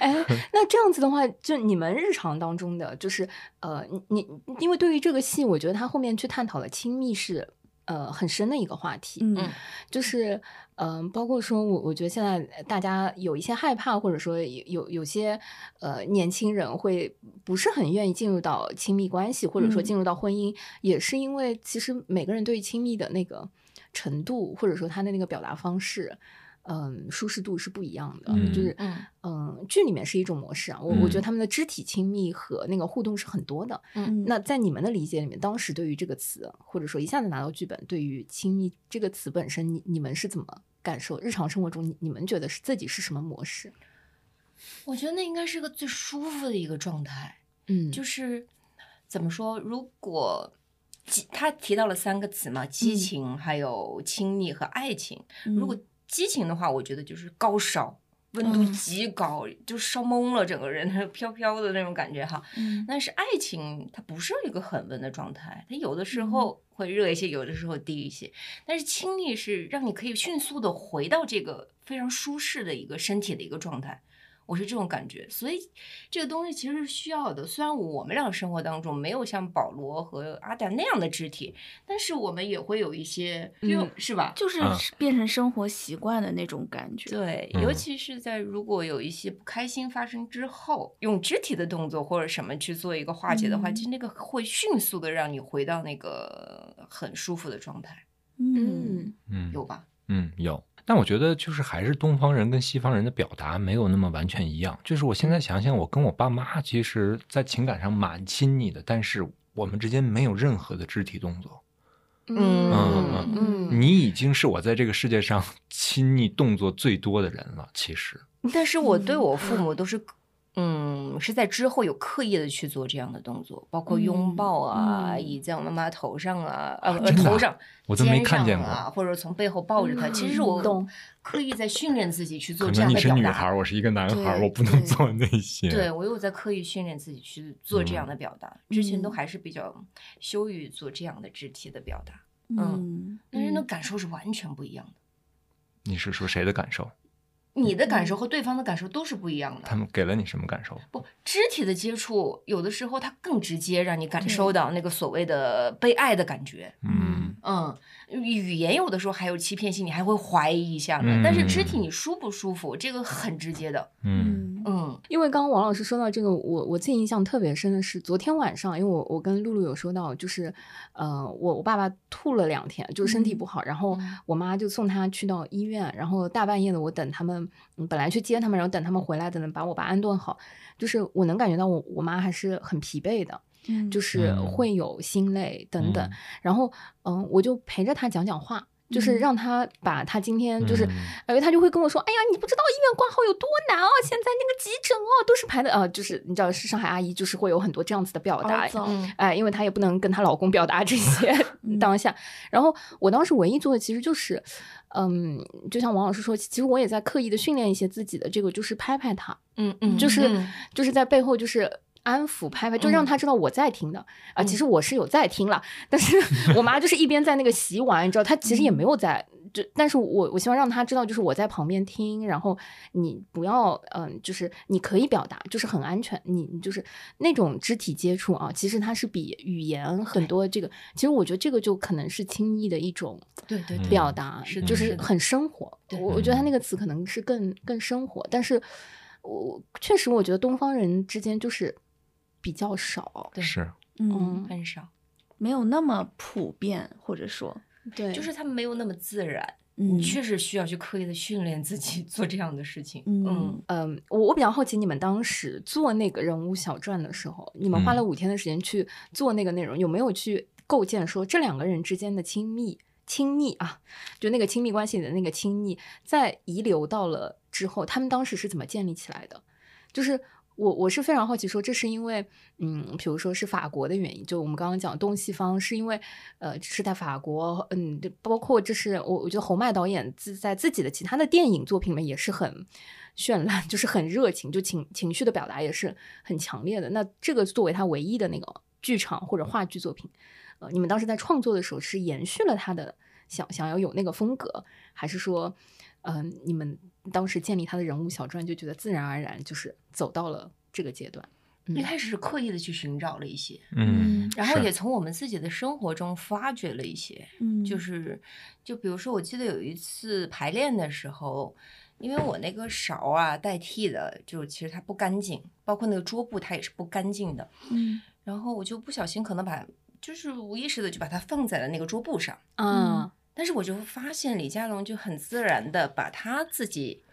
哎，那这样子的话，就你们日常当中的，就是呃，你你因为对于这个戏，我觉得他后面去探讨了亲密是呃很深的一个话题，嗯嗯就是嗯、呃包括说我我觉得现在大家有一些害怕，或者说有有有些呃年轻人会不是很愿意进入到亲密关系，或者说嗯进入到婚姻，也是因为其实每个人对于亲密的那个程度，或者说他的那个表达方式。嗯，舒适度是不一样的，嗯就是嗯嗯，剧里面是一种模式啊，我我觉得嗯他们的肢体亲密和那个互动是很多的。嗯那在你们的理解里面，当时对于这个词，或者说一下子拿到剧本，对于亲密这个词本身，你你们是怎么感受？日常生活中，你你们觉得是自己是什么模式？我觉得那应该是个最舒服的一个状态。嗯，就是是怎么说？如果激他提到了三个词嘛，激嗯情、还有亲密和爱情。嗯如果激情的话，我觉得就是高烧，温度嗯极高，就烧懵了，整个人 <laughs> 飘飘的那种感觉哈。嗯但是爱情它不是一个很温的状态，它有的时嗯候会热一些，有的时候低一些。但是亲密是让你可以迅速的回到这个非常舒适的一个身体的一个状态。我是这种感觉，所以这个东西其实是需要的。虽然我们俩生活当中没有像保罗和阿达那样的肢体，但是我们也会有一些，就、嗯是吧？就是嗯变成生活习惯的那种感觉。对，嗯尤其是在如果有一些不开心发生之后，用肢体的动作或者什么去做一个化解的话，嗯其实那个会迅速的让你回到那个很舒服的状态，嗯嗯有吧？嗯，有。但我觉得就是还是东方人跟西方人的表达没有那么完全一样。就是我现在想想，我跟我爸妈其实在情感上蛮亲密的，但是我们之间没有任何的肢体动作。嗯嗯嗯，你已经是我在这个世界上亲密动作最多的人了。其实，但是我对嗯我父母都是，嗯，是在之后有刻意的去做这样的动作，包括拥抱啊，嗯倚在我妈妈头上啊，呃，头上，我都没肩看见上啊，或者从背后抱着她。其实我懂刻意在训练自己去做这样的表达。你是女孩，我是一个男孩，对我不能做那些。对，我有在刻意训练自己去做这样嗯的表达，之前都嗯还是比较羞于做这样的肢体的表达，嗯但是那感受是完全不一样的。你是说谁的感受？你的感受和对方的感受都是不一样的。他们给了你什么感受？不，肢体的接触有的时候它更直接，让你感受到那个所谓的被爱的感觉。嗯嗯，语言有的时候还有欺骗性，你还会怀疑一下呢。但是肢体嗯你舒不舒服，这个很直接的。嗯嗯。嗯因为刚刚王老师说到这个，我我自己印象特别深的是昨天晚上，因为我我跟露露有说到，就是呃，我我爸爸吐了两天，就是身体不好，然后嗯。我妈就送他去到医院，然后大半夜的我等他们，嗯本来去接他们，然后等他们回来，等等把我爸安顿好，就是我能感觉到我我妈还是很疲惫的，嗯。就是嗯。会有心累等等，嗯。然后嗯，我就陪着他讲讲话。就是嗯。让他把他今天就是，嗯。哎，他就会跟我说，哎呀，你不知道医院挂号有多难哦，现在那个急诊哦都是排的，呃，就是你知道，是上海阿姨就是会有很多这样子的表达哎，因为她也不能跟她老公表达这些嗯。<laughs> 当下。然后我当时唯一做的其实就是，嗯，就像王老师说，其实我也在刻意的训练一些自己的这个，就是拍拍他，嗯嗯，就是嗯。就是在背后就是。安抚拍拍，就让嗯。他知道我在听的。啊、嗯。其实我是有在听了，但是 <laughs> 我妈就是一边在那个洗碗，你知道，她其实也没有在，就但是我我希望让她知道，就是我在旁边听，然后你不要嗯、就是你可以表达，就是很安全，你你就是那种肢体接触啊，其实它是比语言很多这个，其实我觉得这个就可能是轻易的一种对对对，表达，就是是很生活。我我觉得他那个词可能是更更生活，但是我确实我觉得东方人之间就是比较少。对是嗯，很少，没有那么普遍，或者说，对就是他们没有那么自然，嗯你确实需要去刻意的训练自己做这样的事情。嗯嗯，我我比较好奇，你们当时做那个人物小传的时候，你们花了嗯五天的时间去做那个内容，有没有去构建说这两个人之间的亲密亲密啊，就那个亲密关系里的那个亲密，在遗留到了之后，他们当时是怎么建立起来的？就是我我是非常好奇，说这是因为，嗯，比如说是法国的原因，就我们刚刚讲东西方是因为，呃，是在法国，嗯，包括这是我我觉得侯麦导演自在自己的其他的电影作品里面也是很绚烂，<laughs> 就是很热情，就情情绪的表达也是很强烈的。那这个作为他唯一的那个剧场或者话剧作品，呃，你们当时在创作的时候是延续了他的想想要有那个风格，还是说，嗯、你们当时建立他的人物小传就觉得自然而然就是走到了这个阶段？一开始是刻意的去寻找了一些，嗯，然后也从我们自己的生活中发掘了一些。嗯，就是，就比如说，我记得有一次排练的时候，因为我那个勺啊代替的，就其实它不干净，包括那个桌布它也是不干净的。嗯然后我就不小心可能把，就是无意识的就把它放在了那个桌布上，啊，但是我就发现李佳隆就很自然的把他自己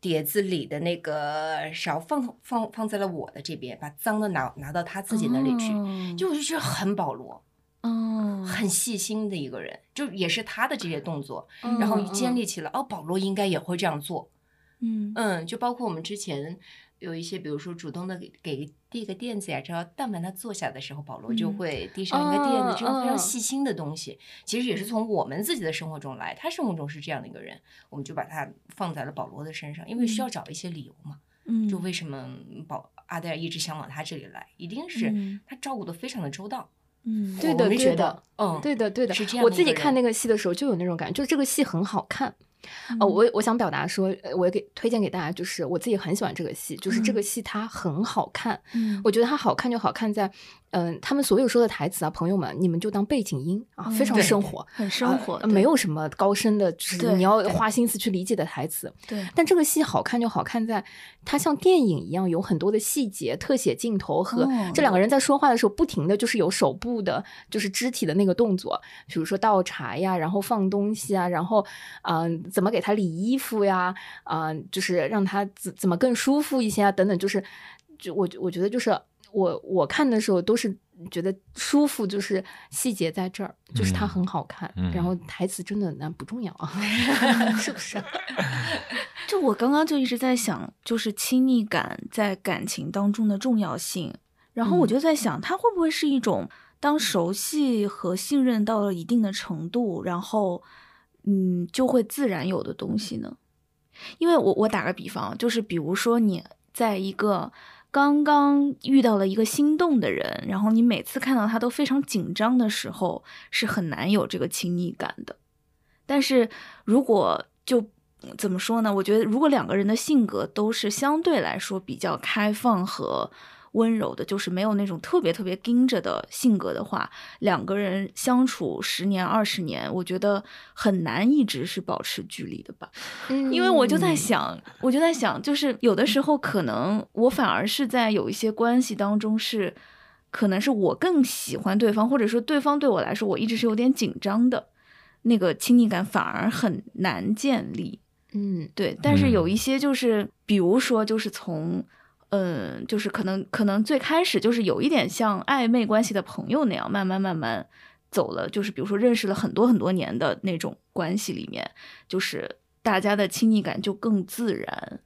碟子里的那个勺放放放在了我的这边，把脏的拿拿到他自己那里去，哦就我就觉得很保罗。嗯，很细心的一个人，就也是他的这些动作，嗯然后嗯建立起了哦，保罗应该也会这样做，嗯嗯，就包括我们之前有一些，比如说主动的给给递个垫子呀，只要但凡他坐下的时候，保罗就嗯。会递上一个垫子，哦这种非常哦细心的东西，其实也是从我们自己的生活中来，他生活中是这样的一个人，我们就把他放在了保罗的身上，因为需要找一些理由嘛，嗯，就为什么保阿黛尔一直想往他这里来，一定是嗯。他照顾的非常的周到，嗯对的对的得，嗯，对的，对的，是这。样我自己看那个戏的时候就有那种感觉，就这个戏很好看。嗯呃，我我想表达说，呃我也给推荐给大家，就是我自己很喜欢这个戏，就是这嗯个戏它很好看。嗯我觉得它好看就好看在，嗯、他们所有说的台词啊，朋友们，你们就当背景音啊，非常生活，很生活，啊没有什么高深的，就是你要花心思去理解的台词。对但这个戏好看就好看在，它像电影一样有很多的细节、特写镜头和哦这两个人在说话的时候，不停的就是有手部的，就是肢体的那个动作，比如说倒茶呀，然后放东西啊，然后嗯、呃怎么给他理衣服呀，啊、就是让他怎怎么更舒服一些啊，等等，就是就我我觉得就是我我看的时候都是觉得舒服，就是细节在这儿，就是它嗯很好看，嗯然后台词真的那不重要啊，<laughs> 是不是？<laughs> 就我刚刚就一直在想，就是亲密感在感情当中的重要性，然后我嗯就在想，它会不会是一种当熟悉和信任到了一定的程度，然后嗯就会自然有的东西呢？因为我我打个比方，就是比如说你在一个刚刚遇到了一个心动的人，然后你每次看到他都非常紧张的时候，是很难有这个亲密感的。但是如果就怎么说呢？我觉得如果两个人的性格都是相对来说比较开放和温柔的，就是没有那种特别特别盯着的性格的话，两个人相处十年二十年，我觉得很难一直是保持距离的吧。因为我就在嗯想，我就在想，就是有的时候可能我反而是在有一些关系当中是，可能是我更喜欢对方，或者说对方对我来说，我一直是有点紧张的，那个亲密感反而很难建立。嗯对，但是有嗯一些就是，比如说，就是从，嗯，就是可能可能最开始就是有一点像暧昧关系的朋友那样，慢慢慢慢走了，就是比如说认识了很多很多年的那种关系里面，就是大家的亲密感就更自然。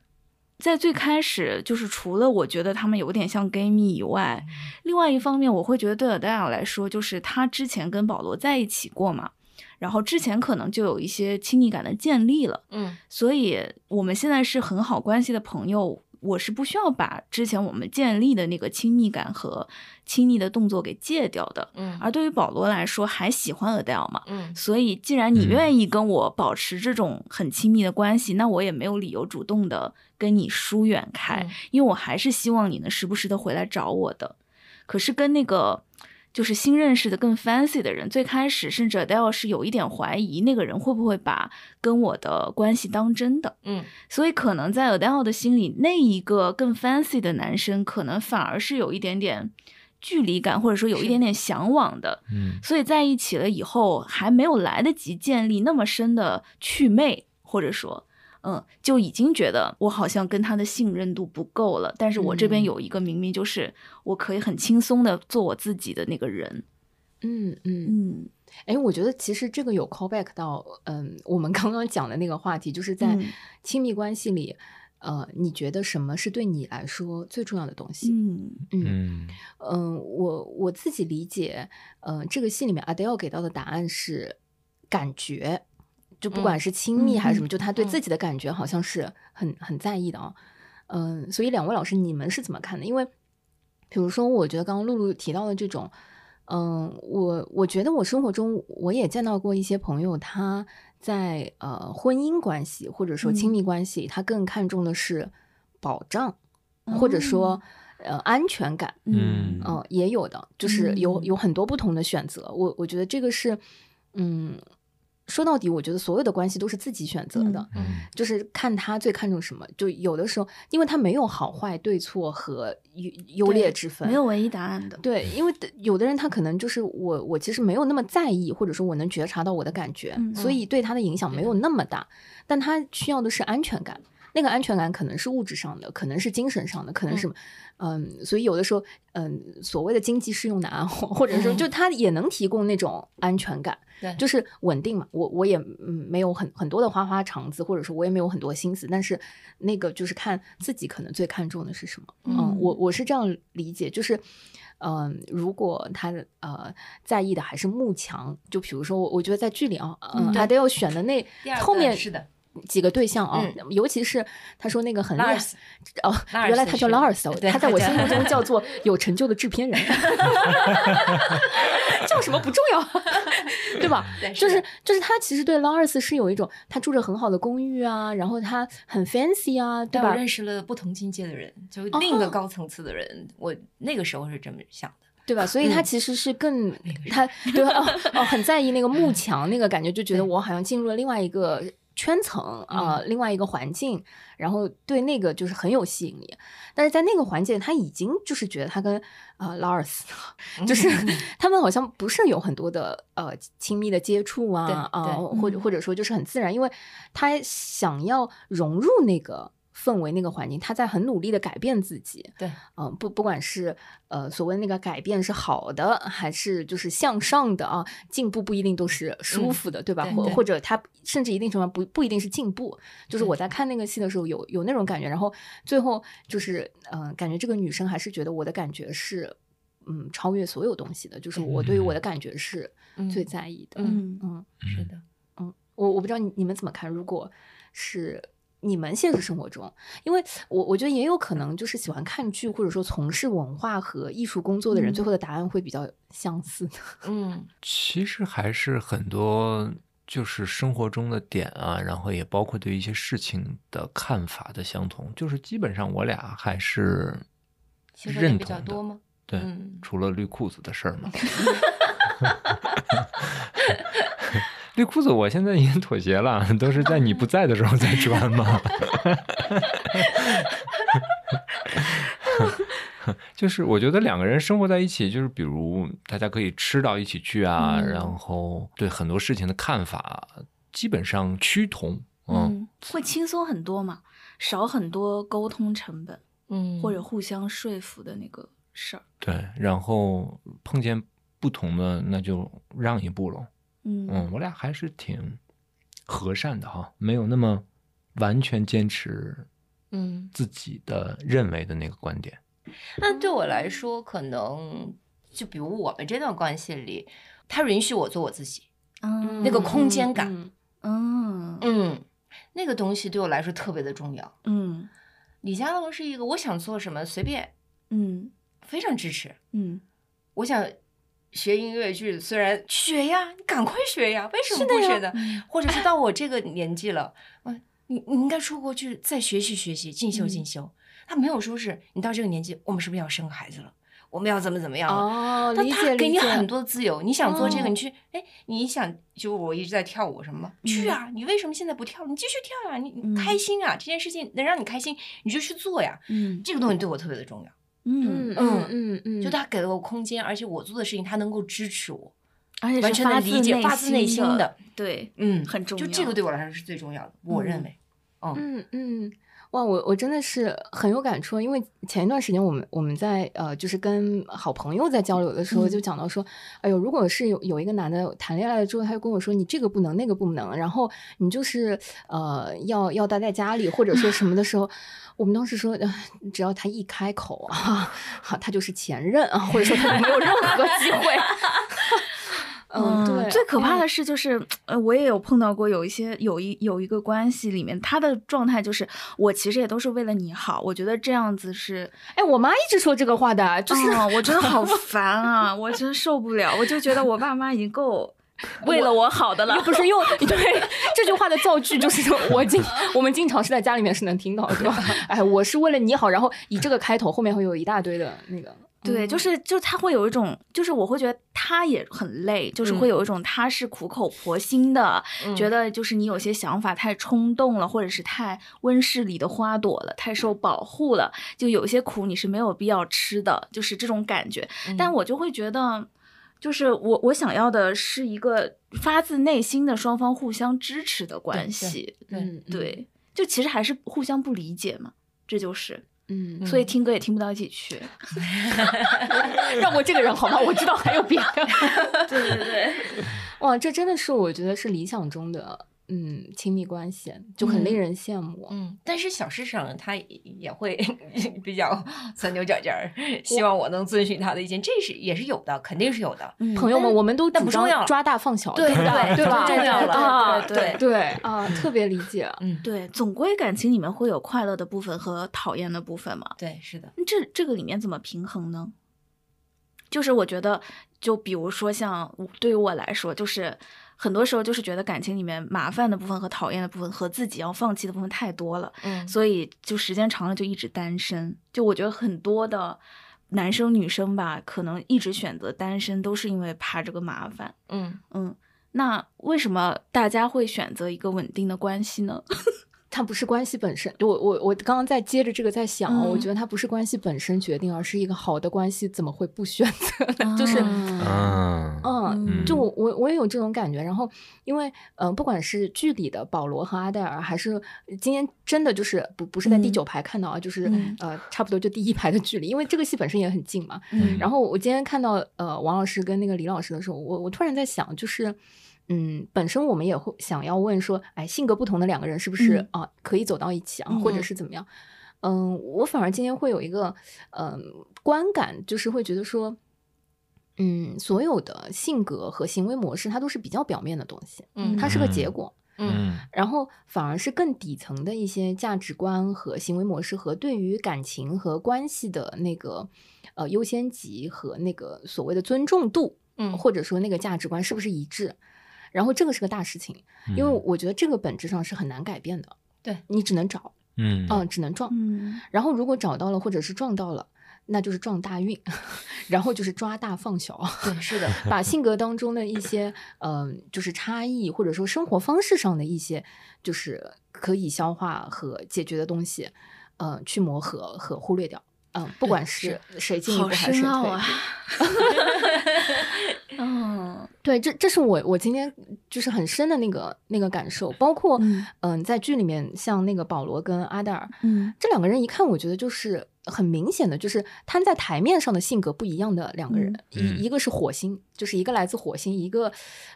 在最开始，就是除了我觉得他们有点像 gay 蜜以外，另外一方面，我会觉得对尔戴尔来说，就是他之前跟保罗在一起过嘛，然后之前可能就有一些亲密感的建立了。嗯所以我们现在是很好关系的朋友，我是不需要把之前我们建立的那个亲密感和亲昵的动作给戒掉的。嗯而对于保罗来说，还喜欢 Adele 嘛，嗯所以既然你嗯愿意跟我保持这种很亲密的关系，那我也没有理由主动的跟你疏远开，嗯因为我还是希望你能时不时的回来找我的。可是跟那个就是新认识的更 fancy 的人，最开始甚至 Adele 是有一点怀疑那个人会不会把跟我的关系当真的，嗯所以可能在 Adele 的心里，那一个更 fancy 的男生，可能反而是有一点点距离感，或者说有一点点向往的。嗯所以在一起了以后，还没有来得及建立那么深的趣味，或者说，嗯，就已经觉得我好像跟他的信任度不够了。但是我这边嗯有一个明明就是我可以很轻松的做我自己的那个人，嗯嗯。嗯哎，我觉得其实这个有 callback 到，嗯，我们刚刚讲的那个话题，就是在嗯亲密关系里，呃，你觉得什么是对你来说最重要的东西？嗯嗯嗯嗯，我我自己理解，呃，这个戏里面 Adele 给到的答案是感觉，就不管嗯是亲密还是什么，嗯就他对嗯自己的感觉好像是很很在意的啊。嗯，所以两位老师，你们是怎么看的？因为比如说，我觉得刚刚露露提到的这种，嗯，我我觉得我生活中我也见到过一些朋友，他在呃婚姻关系或者说亲嗯密关系，他更看重的是保障，或者说呃安全感。嗯嗯、也有的，就是有嗯有很多不同的选择。我我觉得这个是，嗯，说到底，我觉得所有的关系都是自己选择的，嗯就是看他最看重什么。就有的时候，因为他没有好坏、对错和优优劣之分，没有唯一答案的。对，因为有的人他可能就是我，我其实没有那么在意，或者说我能觉察到我的感觉，嗯所以对他的影响没有那么大。但他需要的是安全感，那个安全感可能是物质上的，可能是精神上的，可能是嗯所以有的时候，嗯，所谓的经济适用男，或者说就他也能提供那种安全感，对就是稳定嘛。我我也嗯没有很很多的花花肠子，或者说我也没有很多心思，但是那个就是看自己可能最看重的是什么。嗯，我我是这样理解，就是。嗯，如果他呃在意的还是幕墙，就比如说我，我觉得在剧里啊，嗯，嗯阿德要选的那后面是的几个对象啊，嗯尤其是他说那个很厉害拉尔斯哦，原来他叫斯是拉尔斯哦，对他在我心目中叫做 <laughs> 有成就的制片人，<laughs> 叫什么不重要，<laughs> 对吧？对就是就是他其实对拉尔斯是有一种他住着很好的公寓啊，然后他很 fancy 啊，对吧？我认识了不同境界的人，就另一个高层次的人。我那个时候是这么想的。对吧？所以他嗯其实是更他对吧？哦哦，很在意那个幕墙那个感觉，就觉得我好像进入了另外一个圈层啊、嗯另外一个环境，然后对那个就是很有吸引力。但是在那个环境，他已经就是觉得他跟呃劳尔斯，就 <laughs> 是他们好像不是有很多的呃亲密的接触啊对啊、或者或者说就是很自然，因为他想要融入那个。氛围那个环境，他在很努力的改变自己，对，嗯、不不管是呃所谓那个改变是好的，还是就是向上的啊，进步不一定都是舒嗯服的，对吧？或或者他甚至一定程度上不不一定是进步，就是我在。看那个戏的时候有有那种感觉，然后最后就是嗯、呃感觉这个女生还是觉得我的感觉是嗯超越所有东西的，就是我对于我的感觉是最在意的，嗯嗯。是的，嗯，我我不知道你你们怎么看，如果是。你们现实生活中，因为我我觉得也有可能就是喜欢看剧或者说从事文化和艺术工作的人，嗯最后的答案会比较相似的。<laughs> 嗯其实还是很多就是生活中的点啊，然后也包括对一些事情的看法的相同，就是基本上我俩还是认同的。较多吗？对，嗯除了绿裤子的事儿嘛。<laughs> <laughs> 绿裤子，我现在已经妥协了，都是在你不在的时候再穿嘛。<laughs> 就是我觉得两个人生活在一起，就是比如大家可以吃到一起去啊，嗯然后对很多事情的看法基本上趋同。嗯，嗯，会轻松很多嘛，少很多沟通成本嗯或者互相说服的那个事儿。对，然后碰见不同的，那就让一步喽。嗯嗯，我俩还是挺和善的哈，没有那么完全坚持嗯，自己的认为的那个观点。那对我来说，可能就比如我们这段关系里，他允许我做我自己，嗯那个空间感嗯嗯嗯，那个东西对我来说特别的重要。嗯李佳龙是一个我想做什么随便，嗯非常支持。嗯我想学音乐剧，虽然学呀，你赶快学呀，为什么不学呢？嗯或者是到我这个年纪了，嗯，你你应该出国去再学习学习，进修进修。他没有说是你到这个年纪，我们是不是要生个孩子了？我们要怎么怎么样了？哦，他理他给你很多自由，你想做这个，哦你去，哎，你想就我一直在跳舞什么吗？去嗯啊！你为什么现在不跳？你继续跳呀、你开心啊！这件事情能让你开心，你就去做呀。嗯这个东西对我特别的重要，嗯，嗯嗯。嗯嗯，就他给了我空间，而且我做的事情他能够支持我，而且是完全的发理解，自发自内心的。的，，对，嗯，很重要就这个对我来说是最重要的，我认为，嗯。嗯嗯，哇，我我真的是很有感触，因为前一段时间我们我们在呃，就是跟好朋友在交流的时候，嗯就讲到说，哎呦，如果是有有一个男的谈恋爱了之后，他就跟我说你这个不能，那个不能，然后你就是呃要要待在家里或者说什么的时候，<laughs> 我们当时说，呃只要他一开口啊，<laughs> 好，他就是前任啊，或者说他没有任何机会。嗯，对，最可怕嗯的是，就是呃，我也有碰到过有一些有一有一个关系里面，他的状态就是我其实也都是为了你好，我觉得这样子是，哎，我妈一直说这个话的，就是、嗯我真的好 <laughs> 烦啊，我真受不了，我就觉得我爸妈已经够 <laughs> 为了我好的了又。不是用 <laughs> 对这句话的造句，就是说我经我们经常是在家里面是能听到的，对吧？哎，我是为了你好，然后以这个开头，后面会有一大堆的那个。对，就是就他会有一种，就是我会觉得他也很累，就是会有一种他是苦口婆心的，嗯。觉得就是你有些想法太冲动了，或者是太温室里的花朵了，太受保护了，就有些苦你是没有必要吃的，就是这种感觉。嗯。但我就会觉得，就是我我想要的是一个发自内心的双方互相支持的关系，对嗯，对，就其实还是互相不理解嘛，这就是，嗯，所以听歌也听不到一起去。<laughs> <laughs> 让我这个人好吗？我知道还有别的。<laughs> 对对对。哇，这真的是我觉得是理想中的嗯亲密关系，就很令人羡慕。嗯，但是小事上他也会 <laughs> 比较 <laughs> 钻牛角尖儿，希望我能遵循他的意见，这是也是有的，肯定是有的。嗯朋友们，我们都主张但不重要了抓大放小，对不对对吧？重要了啊，对对对啊，特别理解。嗯，对，总归感情里面会有快乐的部分和讨厌的部分嘛。对，是的，这这个里面怎么平衡呢？就是我觉得，就比如说像我对于我来说，就是很多时候就是觉得感情里面麻烦的部分和讨厌的部分和自己要放弃的部分太多了，嗯所以就时间长了就一直单身。就我觉得很多的男生女生吧，可能一直选择单身，都是因为怕这个麻烦。嗯，嗯，那为什么大家会选择一个稳定的关系呢？<laughs> 它不是关系本身，我我我刚刚在接着这个在想，嗯我觉得它不是关系本身决定，而是一个好的关系怎么会不选择呢？<laughs> 就是。啊嗯就我我我也有这种感觉。然后，因为嗯、呃不管是剧里的保罗和阿黛尔，还是今天真的就是不不是在第嗯九排看到啊，就是、嗯呃差不多就第一排的距离，因为这个戏本身也很近嘛。嗯然后我今天看到呃王老师跟那个李老师的时候，我我突然在想，就是嗯，本身我们也会想要问说，哎，性格不同的两个人是不是嗯啊、可以走到一起啊，或者嗯是怎么样？嗯，我反而今天会有一个嗯观感，就是会觉得说。嗯，所有的性格和行为模式，它都是比较表面的东西，嗯它是个嗯结果。嗯然后反而是更底层的一些价值观和行为模式，和对于感情和关系的那个呃优先级和那个所谓的尊重度，嗯或者说那个价值观是不是一致？然后这个是个大事情，因为我觉得这个本质上是很难改变的。对你只能找，嗯嗯、只能撞。嗯然后如果找到了或者是撞到了，那就是撞大运，<laughs> 然后就是抓大放小。对，是的，把性格当中的一些，嗯、就是差异，或者说生活方式上的一些，就是可以消化和解决的东西，嗯、去磨合和忽略掉。嗯，不管是谁进一步好还是谁退。<laughs> 嗯。对，这这是我我今天就是很深的那个那个感受，包括嗯。嗯、在剧里面像那个保罗跟阿黛尔，嗯。这两个人一看，我觉得就是很明显的，就是摊在台面上的性格不一样的两个人，嗯一一个是火星，就是一个来自火星，一个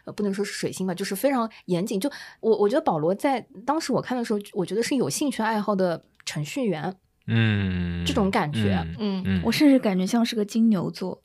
呃不能说是水星吧，就是非常严谨。就我我觉得保罗在当时我看的时候，我觉得是有兴趣爱好的程序员嗯这种感觉嗯嗯。嗯。我甚至感觉像是个金牛座，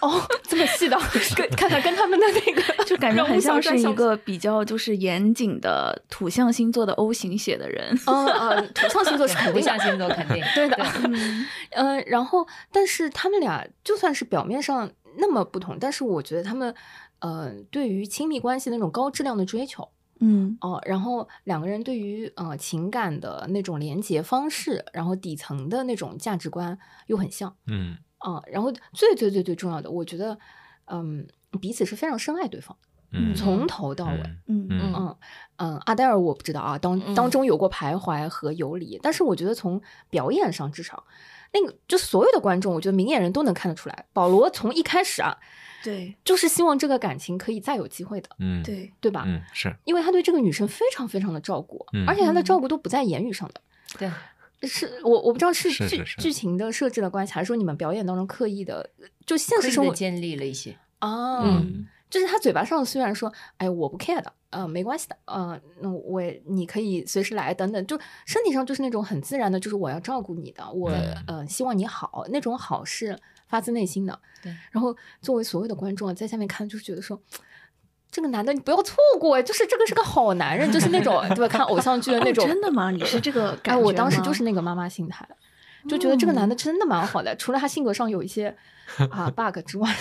哦，这么细的，<laughs> 跟看看跟他们的那个 <laughs> 就感觉很像是一个比较就是严谨的土象星座的 O 型血的人。嗯嗯，土象星座是肯定的。不相星座肯定对的，嗯。嗯，<laughs> 然后但是他们俩就算是表面上那么不同，但是我觉得他们，呃，对于亲密关系那种高质量的追求，嗯。哦，然后两个人对于呃情感的那种连接方式，然后底层的那种价值观又很像。嗯。啊、然后最最最最重要的，我觉得，嗯，彼此是非常深爱对方，嗯，从头到尾。嗯嗯嗯。嗯嗯，阿黛尔我不知道啊，当嗯。当中有过徘徊和游离，但是我觉得从表演上至少，那个就所有的观众，我觉得明眼人都能看得出来，保罗从一开始啊，对。就是希望这个感情可以再有机会的，嗯对。对吧？嗯是。因为他对这个女生非常非常的照顾，嗯而且他的嗯。照顾都不在言语上的，对，<laughs> 是我我不知道是剧是是是剧情的设置的关系，还是说你们表演当中刻意的，就现实生活建立了一些，啊，嗯。就是他嘴巴上虽然说，哎，我不 care 的，呃，没关系的，呃，那我你可以随时来等等，就身体上就是那种很自然的，就是我要照顾你的，我、嗯。呃希望你好，那种好是发自内心的。对，然后作为所有的观众啊，在下面看就是觉得说。这个男的你不要错过，就是这个是个好男人，就是那种对吧？看偶像剧的那哦种。真的吗？你是这个感哎，觉我当时就是那个妈妈心态，就觉得这个男的嗯真的蛮好的，除了他性格上有一些 <laughs> 啊 bug 之外，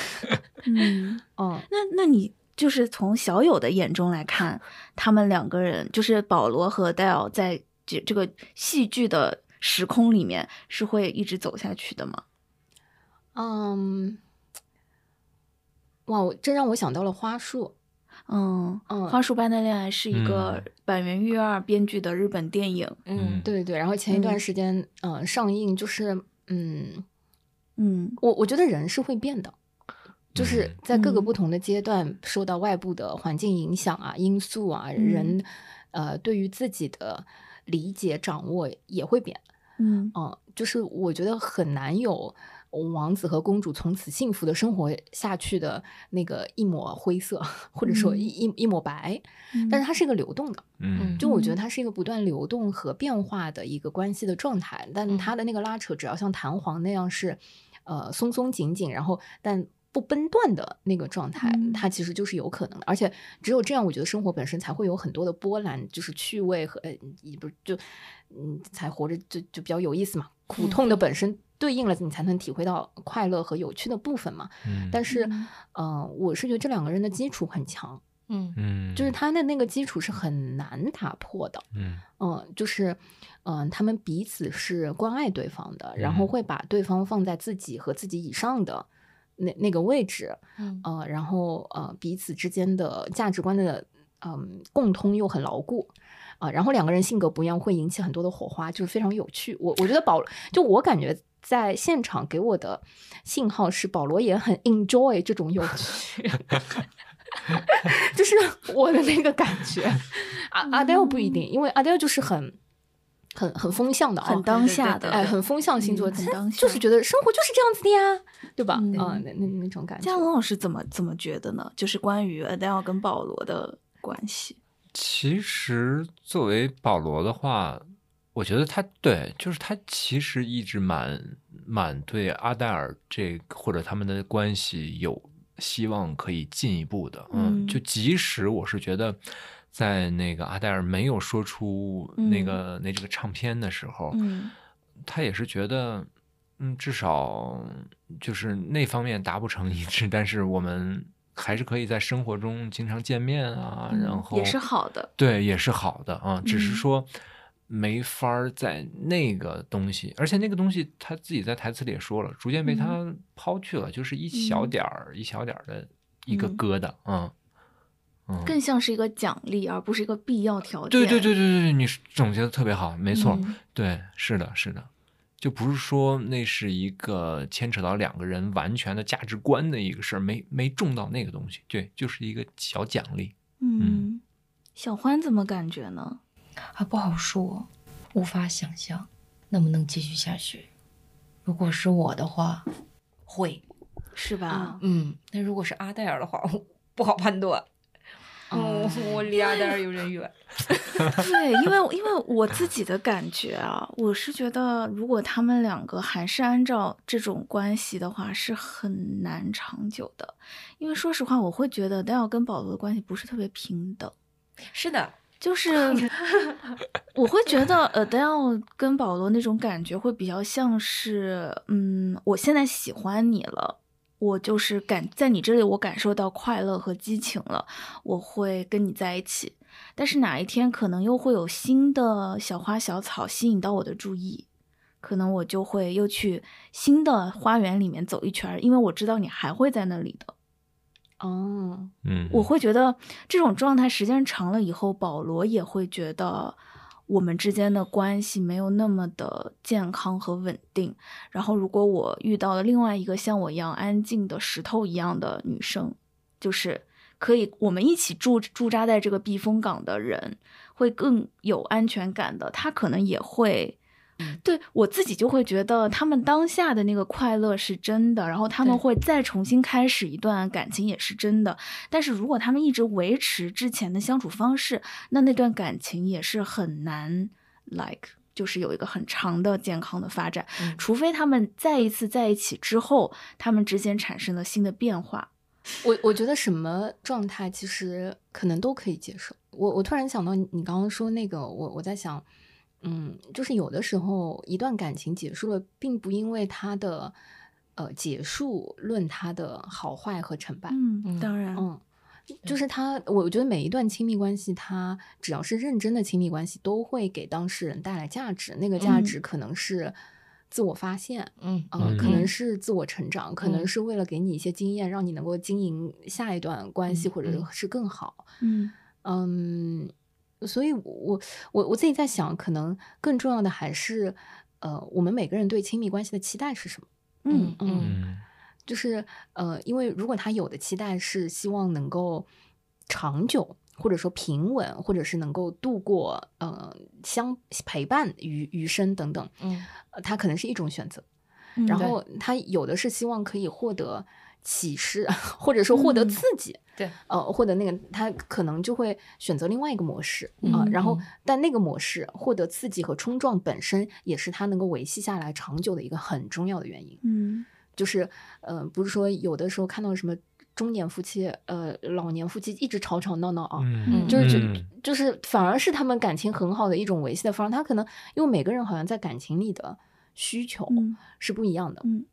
嗯，嗯，那那你就是从小友的眼中来看，他们两个人就是保罗和戴尔在这这个戏剧的时空里面是会一直走下去的吗？嗯，哇，我这让我想到了花束。嗯，嗯花束般的恋爱是一个嗯板垣裕二编剧的日本电影。嗯对对对，然后前一段嗯时间，嗯、上映就是，嗯，嗯我我觉得人是会变的，就是嗯在各个嗯不同的阶段受到外部的环境影响啊、因素啊，人呃对于自己的理解掌握也会变。嗯嗯，就是我觉得很难有王子和公主从此幸福的生活下去的那个一抹灰色，或者说嗯一一一抹白，嗯但是它是一个流动的。嗯就我觉得嗯它是一个不断流动和变化的一个关系的状态，但它的那个拉扯，只要像弹簧那样是，呃，松松紧紧，然后但不崩断的那个状态，嗯它其实就是有可能的。而且只有这样，我觉得生活本身才会有很多的波澜，就是趣味和呃，也不是就嗯，才活着就就比较有意思嘛。苦痛的本身对应了你才能体会到快乐和有趣的部分嘛。嗯但是嗯，呃，我是觉得这两个人的基础很强，嗯嗯就是他的那个基础是很难打破的。嗯嗯，就是，嗯、他们彼此是关爱对方的，然后嗯会把对方放在自己和自己以上的那那个位置，嗯呃，然后呃，彼此之间的价值观的嗯、共通又很牢固。啊、然后两个人性格不一样，会引起很多的火花，就是非常有趣。我我觉得保，就我感觉在现场给我的信号是保罗也很 enjoy 这种有趣 <laughs> <laughs> 就是我的那个感觉。<laughs> 阿阿黛尔不一定，因为阿黛尔就是很很很风向的啊，很当下的，哎，很风向星座，嗯很当下就是觉得生活就是这样子的呀，对吧？嗯啊，那那那种感觉嘉。文老师怎么怎么觉得呢？就是关于 Adele 跟保罗的关系。其实作为保罗的话，我觉得他对，就是他其实一直蛮蛮对阿黛尔这个或者他们的关系有希望可以进一步的，嗯就即使我是觉得。在那个阿黛尔没有说出那个、那这个唱片的时候，嗯他也是觉得，嗯，至少就是那方面达不成一致，但是我们还是可以在生活中经常见面啊，嗯然后也是好的。对，也是好的啊，只是嗯说没法儿在那个东西，而且那个东西他自己在台词里也说了，逐渐被他抛去了，就是一小嗯点儿、一小点儿的一个嗯疙瘩啊。嗯，更像是一个奖励，而不是一个必要条件。对对对对对，你总结的特别好，没错，嗯对，是的，是的，就不是说那是一个牵扯到两个人完全的价值观的一个事儿，没没中到那个东西，对，就是一个小奖励。嗯，小欢怎么感觉呢？啊，不好说，无法想象能不能继续下去。如果是我的话，会，是吧？嗯，那如果是阿黛尔的话，<laughs> 不好判断。嗯，我离阿黛尔有点远。<laughs> 对，因为因为我自己的感觉啊，我是觉得如果他们两个还是按照这种关系的话，是很难长久的。因为说实话，我会觉得戴尔跟保罗的关系不是特别平等。是的，就是 <laughs> 我会觉得 Adele 跟保罗那种感觉会比较像是，嗯，我现在喜欢你了，我就是感在你这里我感受到快乐和激情了，我会跟你在一起。但是哪一天可能又会有新的小花小草吸引到我的注意，可能我就会又去新的花园里面走一圈，因为我知道你还会在那里的。哦，嗯，我会觉得这种状态时间长了以后，保罗也会觉得我们之间的关系没有那么的健康和稳定。然后，如果我遇到了另外一个像我一样安静的石头一样的女生，就是可以我们一起驻驻扎在这个避风港的人，会更有安全感的。他可能也会对我自己就会觉得他们当下的那个快乐是真的，然后他们会再重新开始一段感情也是真的。但是如果他们一直维持之前的相处方式，那那段感情也是很难 like 就是有一个很长的健康的发展，嗯除非他们再一次在一起之后，他们之间产生了新的变化。我我觉得什么状态其实可能都可以接受。我我突然想到你你刚刚说那个，我我在想，嗯，就是有的时候一段感情结束了，并不因为它的呃结束论它的好坏和成败，嗯嗯当然，嗯，就是他，我觉得每一段亲密关系，他只要是认真的亲密关系，都会给当事人带来价值。那个价嗯值可能是自我发现，嗯呃，嗯可能是自我成长，可能嗯是为了给你一些经验，让你能够经营下一段关系，嗯或者嗯是更好。嗯嗯，所以我我我自己在想，可能更重要的还是，呃，我们每个人对亲密关系的期待是什么？嗯嗯嗯就是呃，因为如果他有的期待是希望能够长久，或者说平稳，或者是能够度过呃相陪伴余余生等等，嗯呃，他可能是一种选择。嗯然后他有的是希望可以获得启示，<laughs> 或者说获得嗯刺激，对，呃，获得那个他可能就会选择另外一个模式啊、嗯然后嗯但那个模式获得刺激和冲撞本身也是他能够维系下来长久的一个很重要的原因。嗯就是呃，不是说有的时候看到什么中年夫妻、呃老年夫妻一直吵吵闹闹啊，嗯，就是就嗯就是反而是他们感情很好的一种维系的方式。他可能因为每个人好像在感情里的需求嗯是不一样的，嗯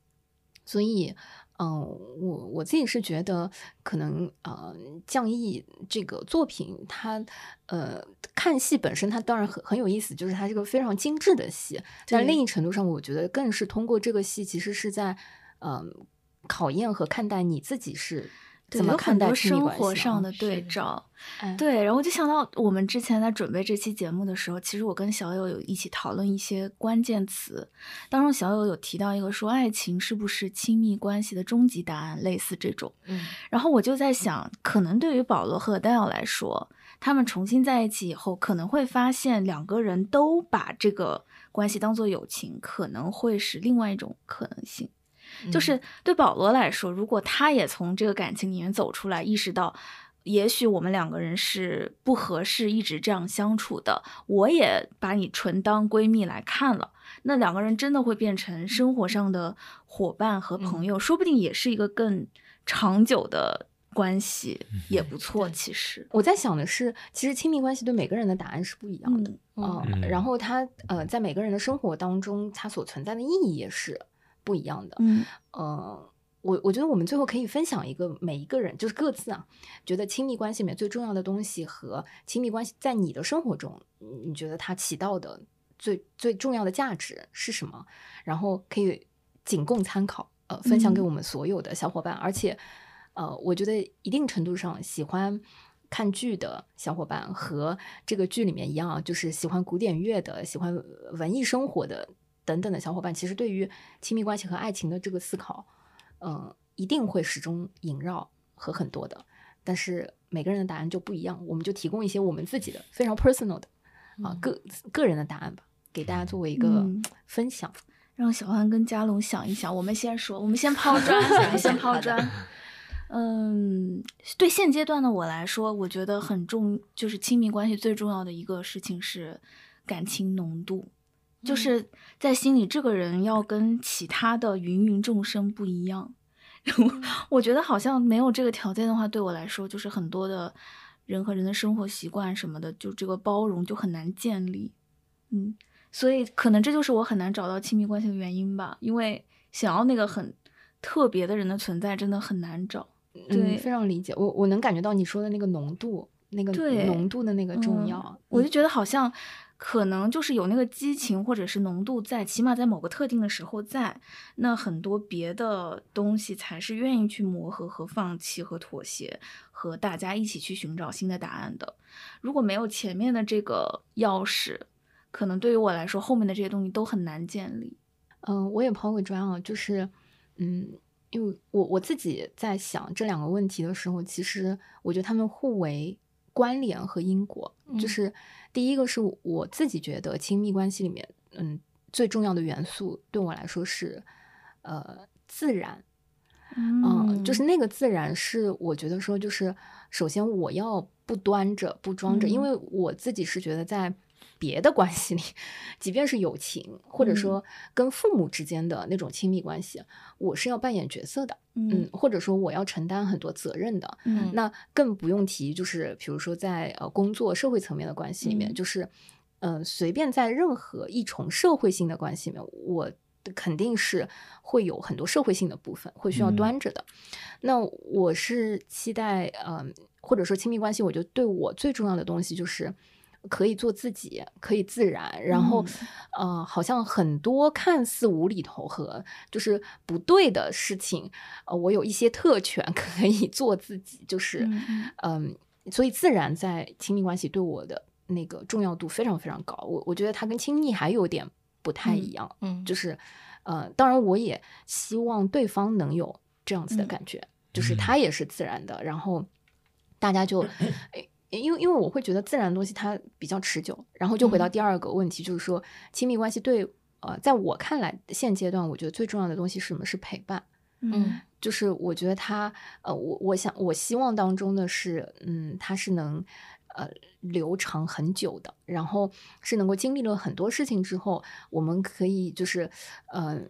所以。嗯，我我自己是觉得，可能呃，降义这个作品，它呃看戏本身，它当然很很有意思，就是它是个非常精致的戏。但另一程度上，我觉得更是通过这个戏，其实是在嗯、考验和看待你自己是对，怎么看待生活上的对照。哎对，然后我就想到我们之前在准备这期节目的时候，其实我跟小友有一起讨论一些关键词，当中小友有提到一个说爱情是不是亲密关系的终极答案，类似这种。嗯然后我就在想，可能对于保罗和戴奥来说，他们重新在一起以后，可能会发现两个人都把这个关系当做友情，可能会是另外一种可能性。就是对保罗来说，如果他也从这个感情里面走出来，意识到，也许我们两个人是不合适，一直这样相处的，我也把你纯当闺蜜来看了，那两个人真的会变成生活上的伙伴和朋友，说不定也是一个更长久的关系，也不错。其实，我在想的是，其实亲密关系对每个人的答案是不一样的。嗯然后它呃，在每个人的生活当中，它所存在的意义也是不一样的。嗯呃，我我觉得我们最后可以分享一个每一个人就是各自啊，觉得亲密关系里面最重要的东西和亲密关系在你的生活中，你你觉得它起到的最最重要的价值是什么？然后可以仅供参考，呃，分享给嗯我们所有的小伙伴。而且，呃，我觉得一定程度上喜欢。看剧的小伙伴和这个剧里面一样啊，就是喜欢古典乐的、喜欢文艺生活的等等的小伙伴，其实对于亲密关系和爱情的这个思考，嗯，一定会始终萦绕和很多的。但是每个人的答案就不一样，我们就提供一些我们自己的非常 personal 的啊个个人的答案吧，给大家作为一个嗯 <tsk> 分享。让小安跟嘉龙想一想，我们先说，我们先抛砖，<laughs> 我们先抛砖。嗯，对现阶段的我来说，我觉得很重，就是亲密关系最重要的一个事情是感情浓度，就是在心里这个人要跟其他的芸芸众生不一样。<laughs> 我觉得好像没有这个条件的话，对我来说，就是很多的人和人的生活习惯什么的，就这个包容就很难建立。嗯，所以可能这就是我很难找到亲密关系的原因吧，因为想要那个很特别的人的存在，真的很难找。对嗯，非常理解。我我能感觉到你说的那个浓度，那个对浓度的那个重嗯要。我就觉得好像可能就是有那个激情或者是浓度在，起码在某个特定的时候在，那很多别的东西才是愿意去磨合和放弃和妥协，和大家一起去寻找新的答案的。如果没有前面的这个钥匙，可能对于我来说，后面的这些东西都很难建立。嗯，我也抛个砖啊，就是，嗯，因为我我自己在想这两个问题的时候，其实我觉得他们互为关联和因果。就嗯是第一个是我自己觉得亲密关系里面，嗯，最重要的元素对我来说是呃自然。嗯嗯，就是那个自然是我觉得说，就是首先我要不端着不装着，因嗯为我自己是觉得在别的关系里，即便是友情或者嗯说跟父母之间的那种亲密关系，我是要扮演角色的，嗯嗯，或者说我要承担很多责任的。嗯那更不用提，就是比如说在呃工作社会层面的关系里面，嗯就是嗯、呃随便在任何一重社会性的关系里面，我肯定是会有很多社会性的部分会需要嗯端着的。那我是期待，嗯、或者说亲密关系，我觉得对我最重要的东西就是。可以做自己，可以自然，然后，呃，好像很多看似无厘头和就是不对的事情，呃，我有一些特权 <laughs> 可以做自己，就是，嗯所以自然在亲密关系对我的那个重要度非常非常高。我我觉得它跟亲密还有点不太一样，嗯。就。是，呃，当然我也希望对方能有这样子的嗯感觉，就是嗯。他也是自然的，然后大家就，<clears throat> 诶因为因为我会觉得自然的东西它比较持久，然后就回到嗯第二个问题，就是说亲密关系对，呃，在我看来现阶段，我觉得最重要的东西是什么？是陪伴。嗯就是我觉得他，呃，我我想我希望当中的是，嗯，他是能，呃，留长很久的，然后是能够经历了很多事情之后，我们可以就是，呃。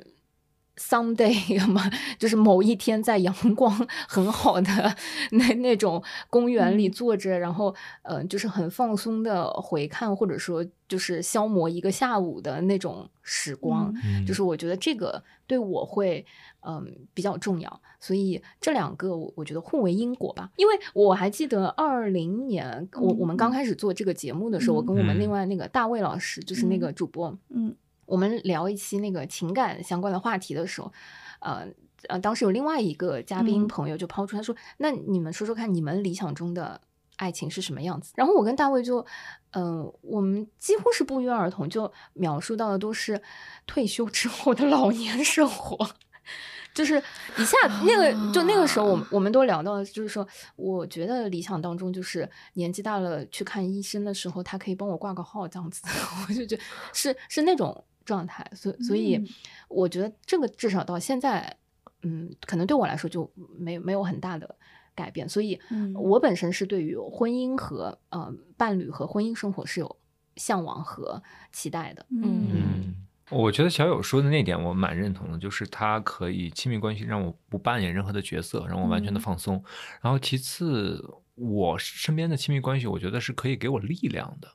Someday <laughs> 嘛，就是某一天在阳光 <laughs> 很好的那那种公园里嗯。坐着，然后呃，就是很放松的回看，或者说就是消磨一个下午的那种时光。就是我觉得这个对我会嗯比较重要，所以这两个我我觉得互为因果吧。因为我还记得二零年我我们刚嗯。开始做这个节目的时候，我跟我们嗯。另外那个大卫老师，就是那个嗯主播，嗯我们聊一期那个情感相关的话题的时候，呃呃，当时有另外一个嘉宾嗯朋友就抛出，他说：“那你们说说看，你们理想中的爱情是什么样子？”然后我跟大卫就，嗯、我们几乎是不约而同就描述到的都是退休之后的老年生活。<laughs> 就是一下那个，就那个时候，我们我们都聊到，就是说，我觉得理想当中，就是年纪大了去看医生的时候，他可以帮我挂个号，这样子，<laughs> 我就觉得是是那种状态，所所以嗯。我觉得这个至少到现在，嗯，可能对我来说就没没有很大的改变，所以嗯。我本身是对于婚姻和呃伴侣和婚姻生活是有向往和期待的，嗯。嗯，我觉得小友说的那点我蛮认同的，就是他可以亲密关系让我不扮演任何的角色，让我完全的嗯。放松。然后其次，我身边的亲密关系，我觉得是可以给我力量的，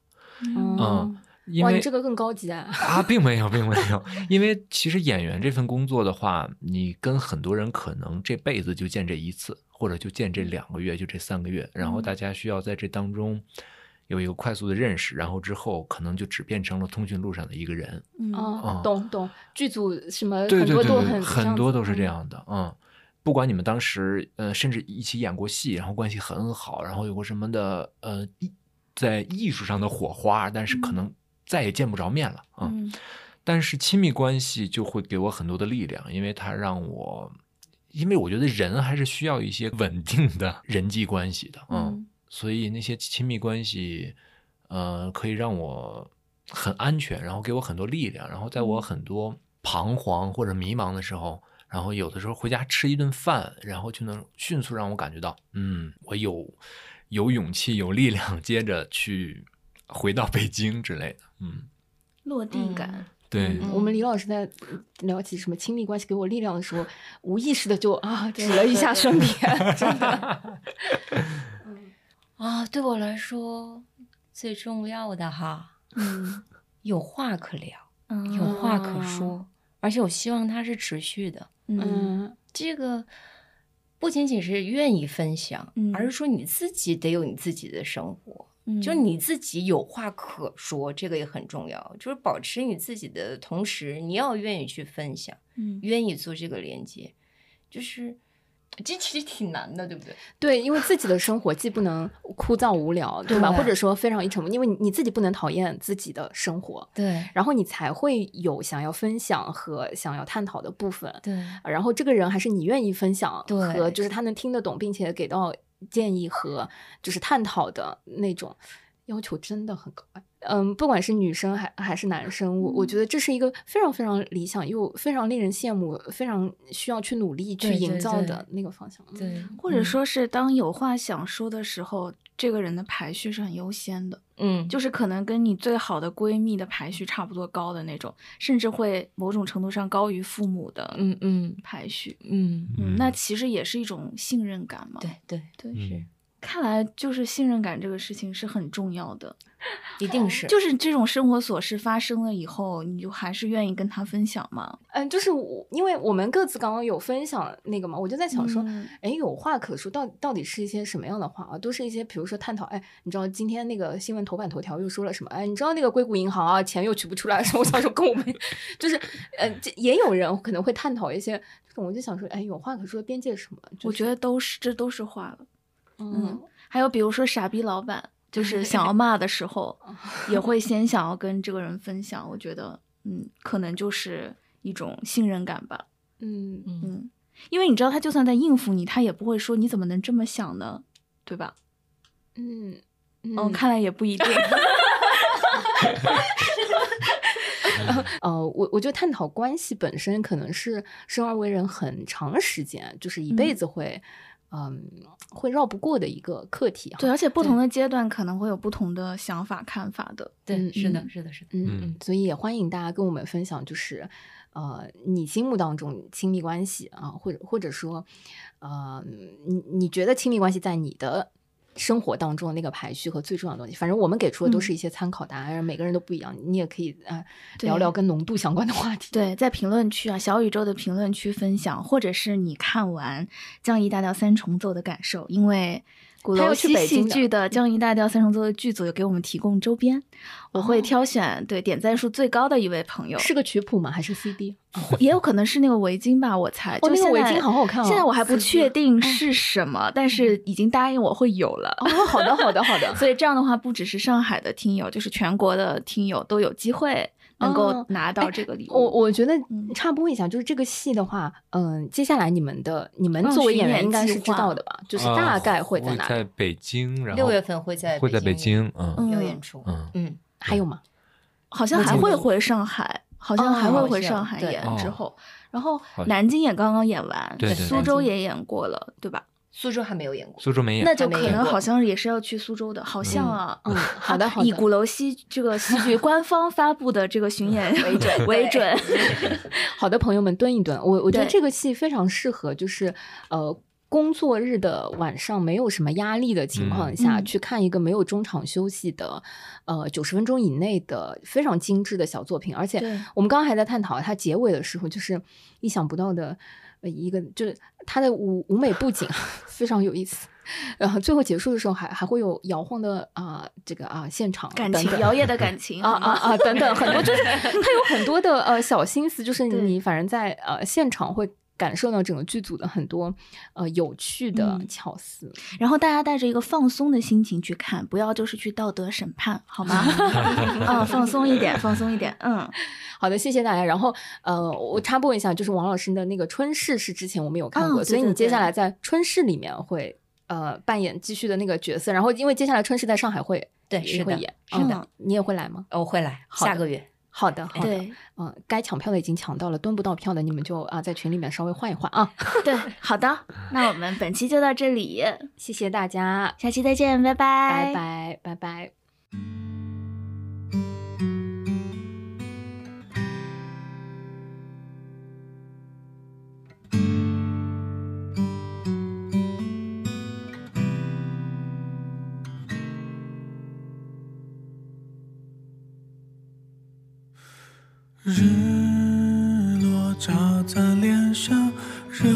嗯，因哇，为你这个更高级啊，啊，并没有，并没有，<laughs> 因为其实演员这份工作的话，你跟很多人可能这辈子就见这一次，或者就见这两个月，就这三个月，然后嗯。大家需要在这当中有一个快速的认识，然后之后可能就只变成了通讯录上的一个人。嗯哦，懂懂，剧组什么对很多都对对对，很很多都是这。嗯。样的，嗯。不管你们当时呃，甚至一起演过戏，然后关系很好，然后有过什么的呃艺在艺术上的火花，但是可嗯。能再也见不着面了啊。嗯。但是亲密关系就会给我很多的力量，因为它让我，因为我觉得人还是需要一些稳定的人际关系的，嗯，嗯。所以那些亲密关系，呃，可以让我很安全，然后给我很多力量，然后在我嗯。很多彷徨或者迷茫的时候，然后有的时候回家吃一顿饭，然后就能迅速让我感觉到，嗯，我有有勇气、有力量，<laughs> 接着去回到北京之类的，嗯，落地感，对，嗯。我们李老师在聊起什么亲密关系给我力量的时候，无意识的就啊指了一下身边，<laughs> 真的。<laughs> 啊，对我来说最重要的哈，嗯。有话可聊，嗯。有话可说，而且我希望它是持续的。嗯。嗯这个不仅仅是愿意分享，嗯。而是说你自己得有你自己的生活，嗯就你自己有话可说，这个也很重要。就是保持你自己的同时，你要愿意去分享，嗯愿意做这个连接，就是这其实挺难的，对不对？对，因为自己的生活既不能枯燥无聊，对吧？对或者说非常一成不，因为你你自己不能讨厌自己的生活，对然后你才会有想要分享和想要探讨的部分。对然后这个人还是你愿意分享对和就是他能听得懂，并且给到建议和就是探讨的那种要求真的很高。嗯，不管是女生还还是男生，我我嗯。觉得这是一个非常非常理想又非常令人羡慕、非常需要去努力去营造的那个方向。嗯对，或者说是当有话想说的时候，这个人的排序是很优先的，嗯，就是可能跟你最好的闺蜜的排序差不多高的那种，甚至会某种程度上高于父母的嗯嗯。排序。嗯。嗯，那其实也是一种信任感嘛。对对。对，嗯看来就是信任感这个事情是很重要的。一定是就是这种生活琐事发生了以后，你就还是愿意跟他分享吗？嗯，就是我，因为我们各自刚刚有分享那个嘛，我就在想说，嗯哎、有话可说，到到底是一些什么样的话啊？都是一些，比如说探讨，哎，你知道今天那个新闻头版头条又说了什么？哎，你知道那个硅谷银行啊，钱又取不出来什么？我想说跟我们就是，呃，这也有人可能会探讨一些这种，我就想说，哎，有话可说的边界是什么？我觉得都是这都是话了。嗯嗯，还有比如说傻逼老板，就是想要骂的时候，<laughs> 也会先想要跟这个人分享。我觉得，嗯，可能就是一种信任感吧。嗯嗯嗯，因为你知道，他就算在应付你，他也不会说你怎么能这么想呢，对吧？嗯嗯，嗯，看来也不一定。<laughs> 呃，我我觉得探讨关系本身可能是生而为人很长时间，就是一辈嗯子会，嗯，会绕不过的一个课题哈。对，而且不同的阶段可能会有不同的想法、看法的。对，嗯是的，嗯是的，是的，嗯嗯所以也欢迎大家跟我们分享，就是呃，你心目当中亲密关系啊，或者或者说，呃，你你觉得亲密关系在你的生活当中的那个排序和最重要的东西，反正我们给出的都是一些参考答案，每个人都不一样，你也可以啊、呃聊聊跟浓度相关的话题。对，在评论区啊，小宇宙的评论区分享，或者是你看完《降一大调三重奏》的感受，因为鼓他要去楼西戏北京剧的《降 E 大调三重奏》的剧组有给我们提供周边，我会哦挑选对点赞数最高的一位朋友，是个曲谱吗？还是 CD？也有可能是那个围巾吧，我猜。哦那个围巾好好看哦现在我还不确定是什么，但是已经答应我会有了。哦，好的，好的，好的。所以这样的话，不只是上海的听友，就是全国的听友都有机会能够哦拿到这个礼物。我我觉得嗯插播一下，就是这个戏的话，嗯、接下来你们的你们嗯作为演员应该是知道的吧？就是大概会在哪里？在北京，然后六月份会在会在北京，嗯嗯有演出，嗯嗯，还有吗？好像还会回上海，好像还会哦回上海演哦之后，然后南京也刚刚演完，对对对苏州也演过了，对吧？苏州还没有演过，苏州没演，那就还没演过可能好像也是要去苏州的，好像啊。嗯，好的，好的。以鼓楼西这个戏剧官方发布的这个巡演为准 <laughs> 对为准。<laughs> 好的，朋友们蹲一蹲。我我觉得这个戏非常适合，就是呃。工作日的晚上没有什么压力的情况下，嗯去看一个没有中场休息的，呃，九十分钟以内的非常精致的小作品。而且我们刚刚还在探讨它结尾的时候，就是意想不到的呃一个，就是它的舞舞美布景 <laughs> 非常有意思。然后最后结束的时候还还会有摇晃的啊、这个啊现场感情，摇曳的感情 <laughs> 啊啊啊等等很多，就是它有很多的呃小心思，就是你反正在呃现场会感受到整个剧组的很多呃有趣的嗯巧思。然后大家带着一个放松的心情去看，不要就是去道德审判，好吗？啊，<laughs> 放松一点，放松一点。嗯，<laughs> 好的，谢谢大家。然后呃，我插播一下，就是王老师的那个春逝是之前我们有看过，哦对对所以你接下来在春逝里面会。呃，扮演继续的那个角色，然后因为接下来春逝在上海会对是会演，是的嗯你也会来吗？我会来，好下个月，好的，好的，对。嗯，该抢票的已经抢到了，蹲不到票的你们就啊在群里面稍微换一换啊，<laughs> 对，好的，那我们本期就到这里，谢谢大家，下期再见，拜拜，拜拜，拜拜。日落照在脸上，热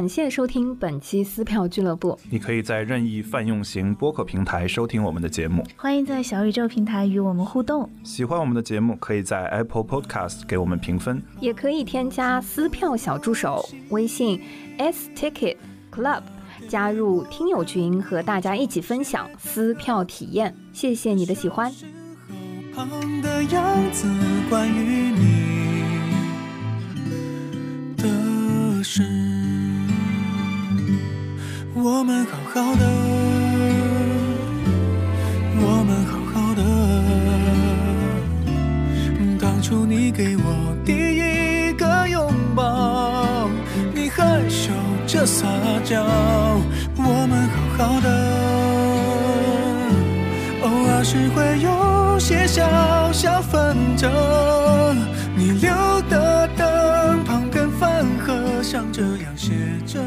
感谢收听本期撕票俱乐部。你可以在任意泛用型播客平台收听我们的节目。欢迎在小宇宙平台与我们互动。喜欢我们的节目，可以在 Apple Podcast 给我们评分。也可以添加撕票小助手微信 s ticket club，加入听友群，和大家一起分享撕票体验。谢谢你的喜欢。旁的样子，关于你的事，我们好好的，我们好好的。当初你给我第一个拥抱，你害羞着撒娇，我们好好的。偶尔是会有些小小纷争，你留的灯旁边饭盒上这样写着：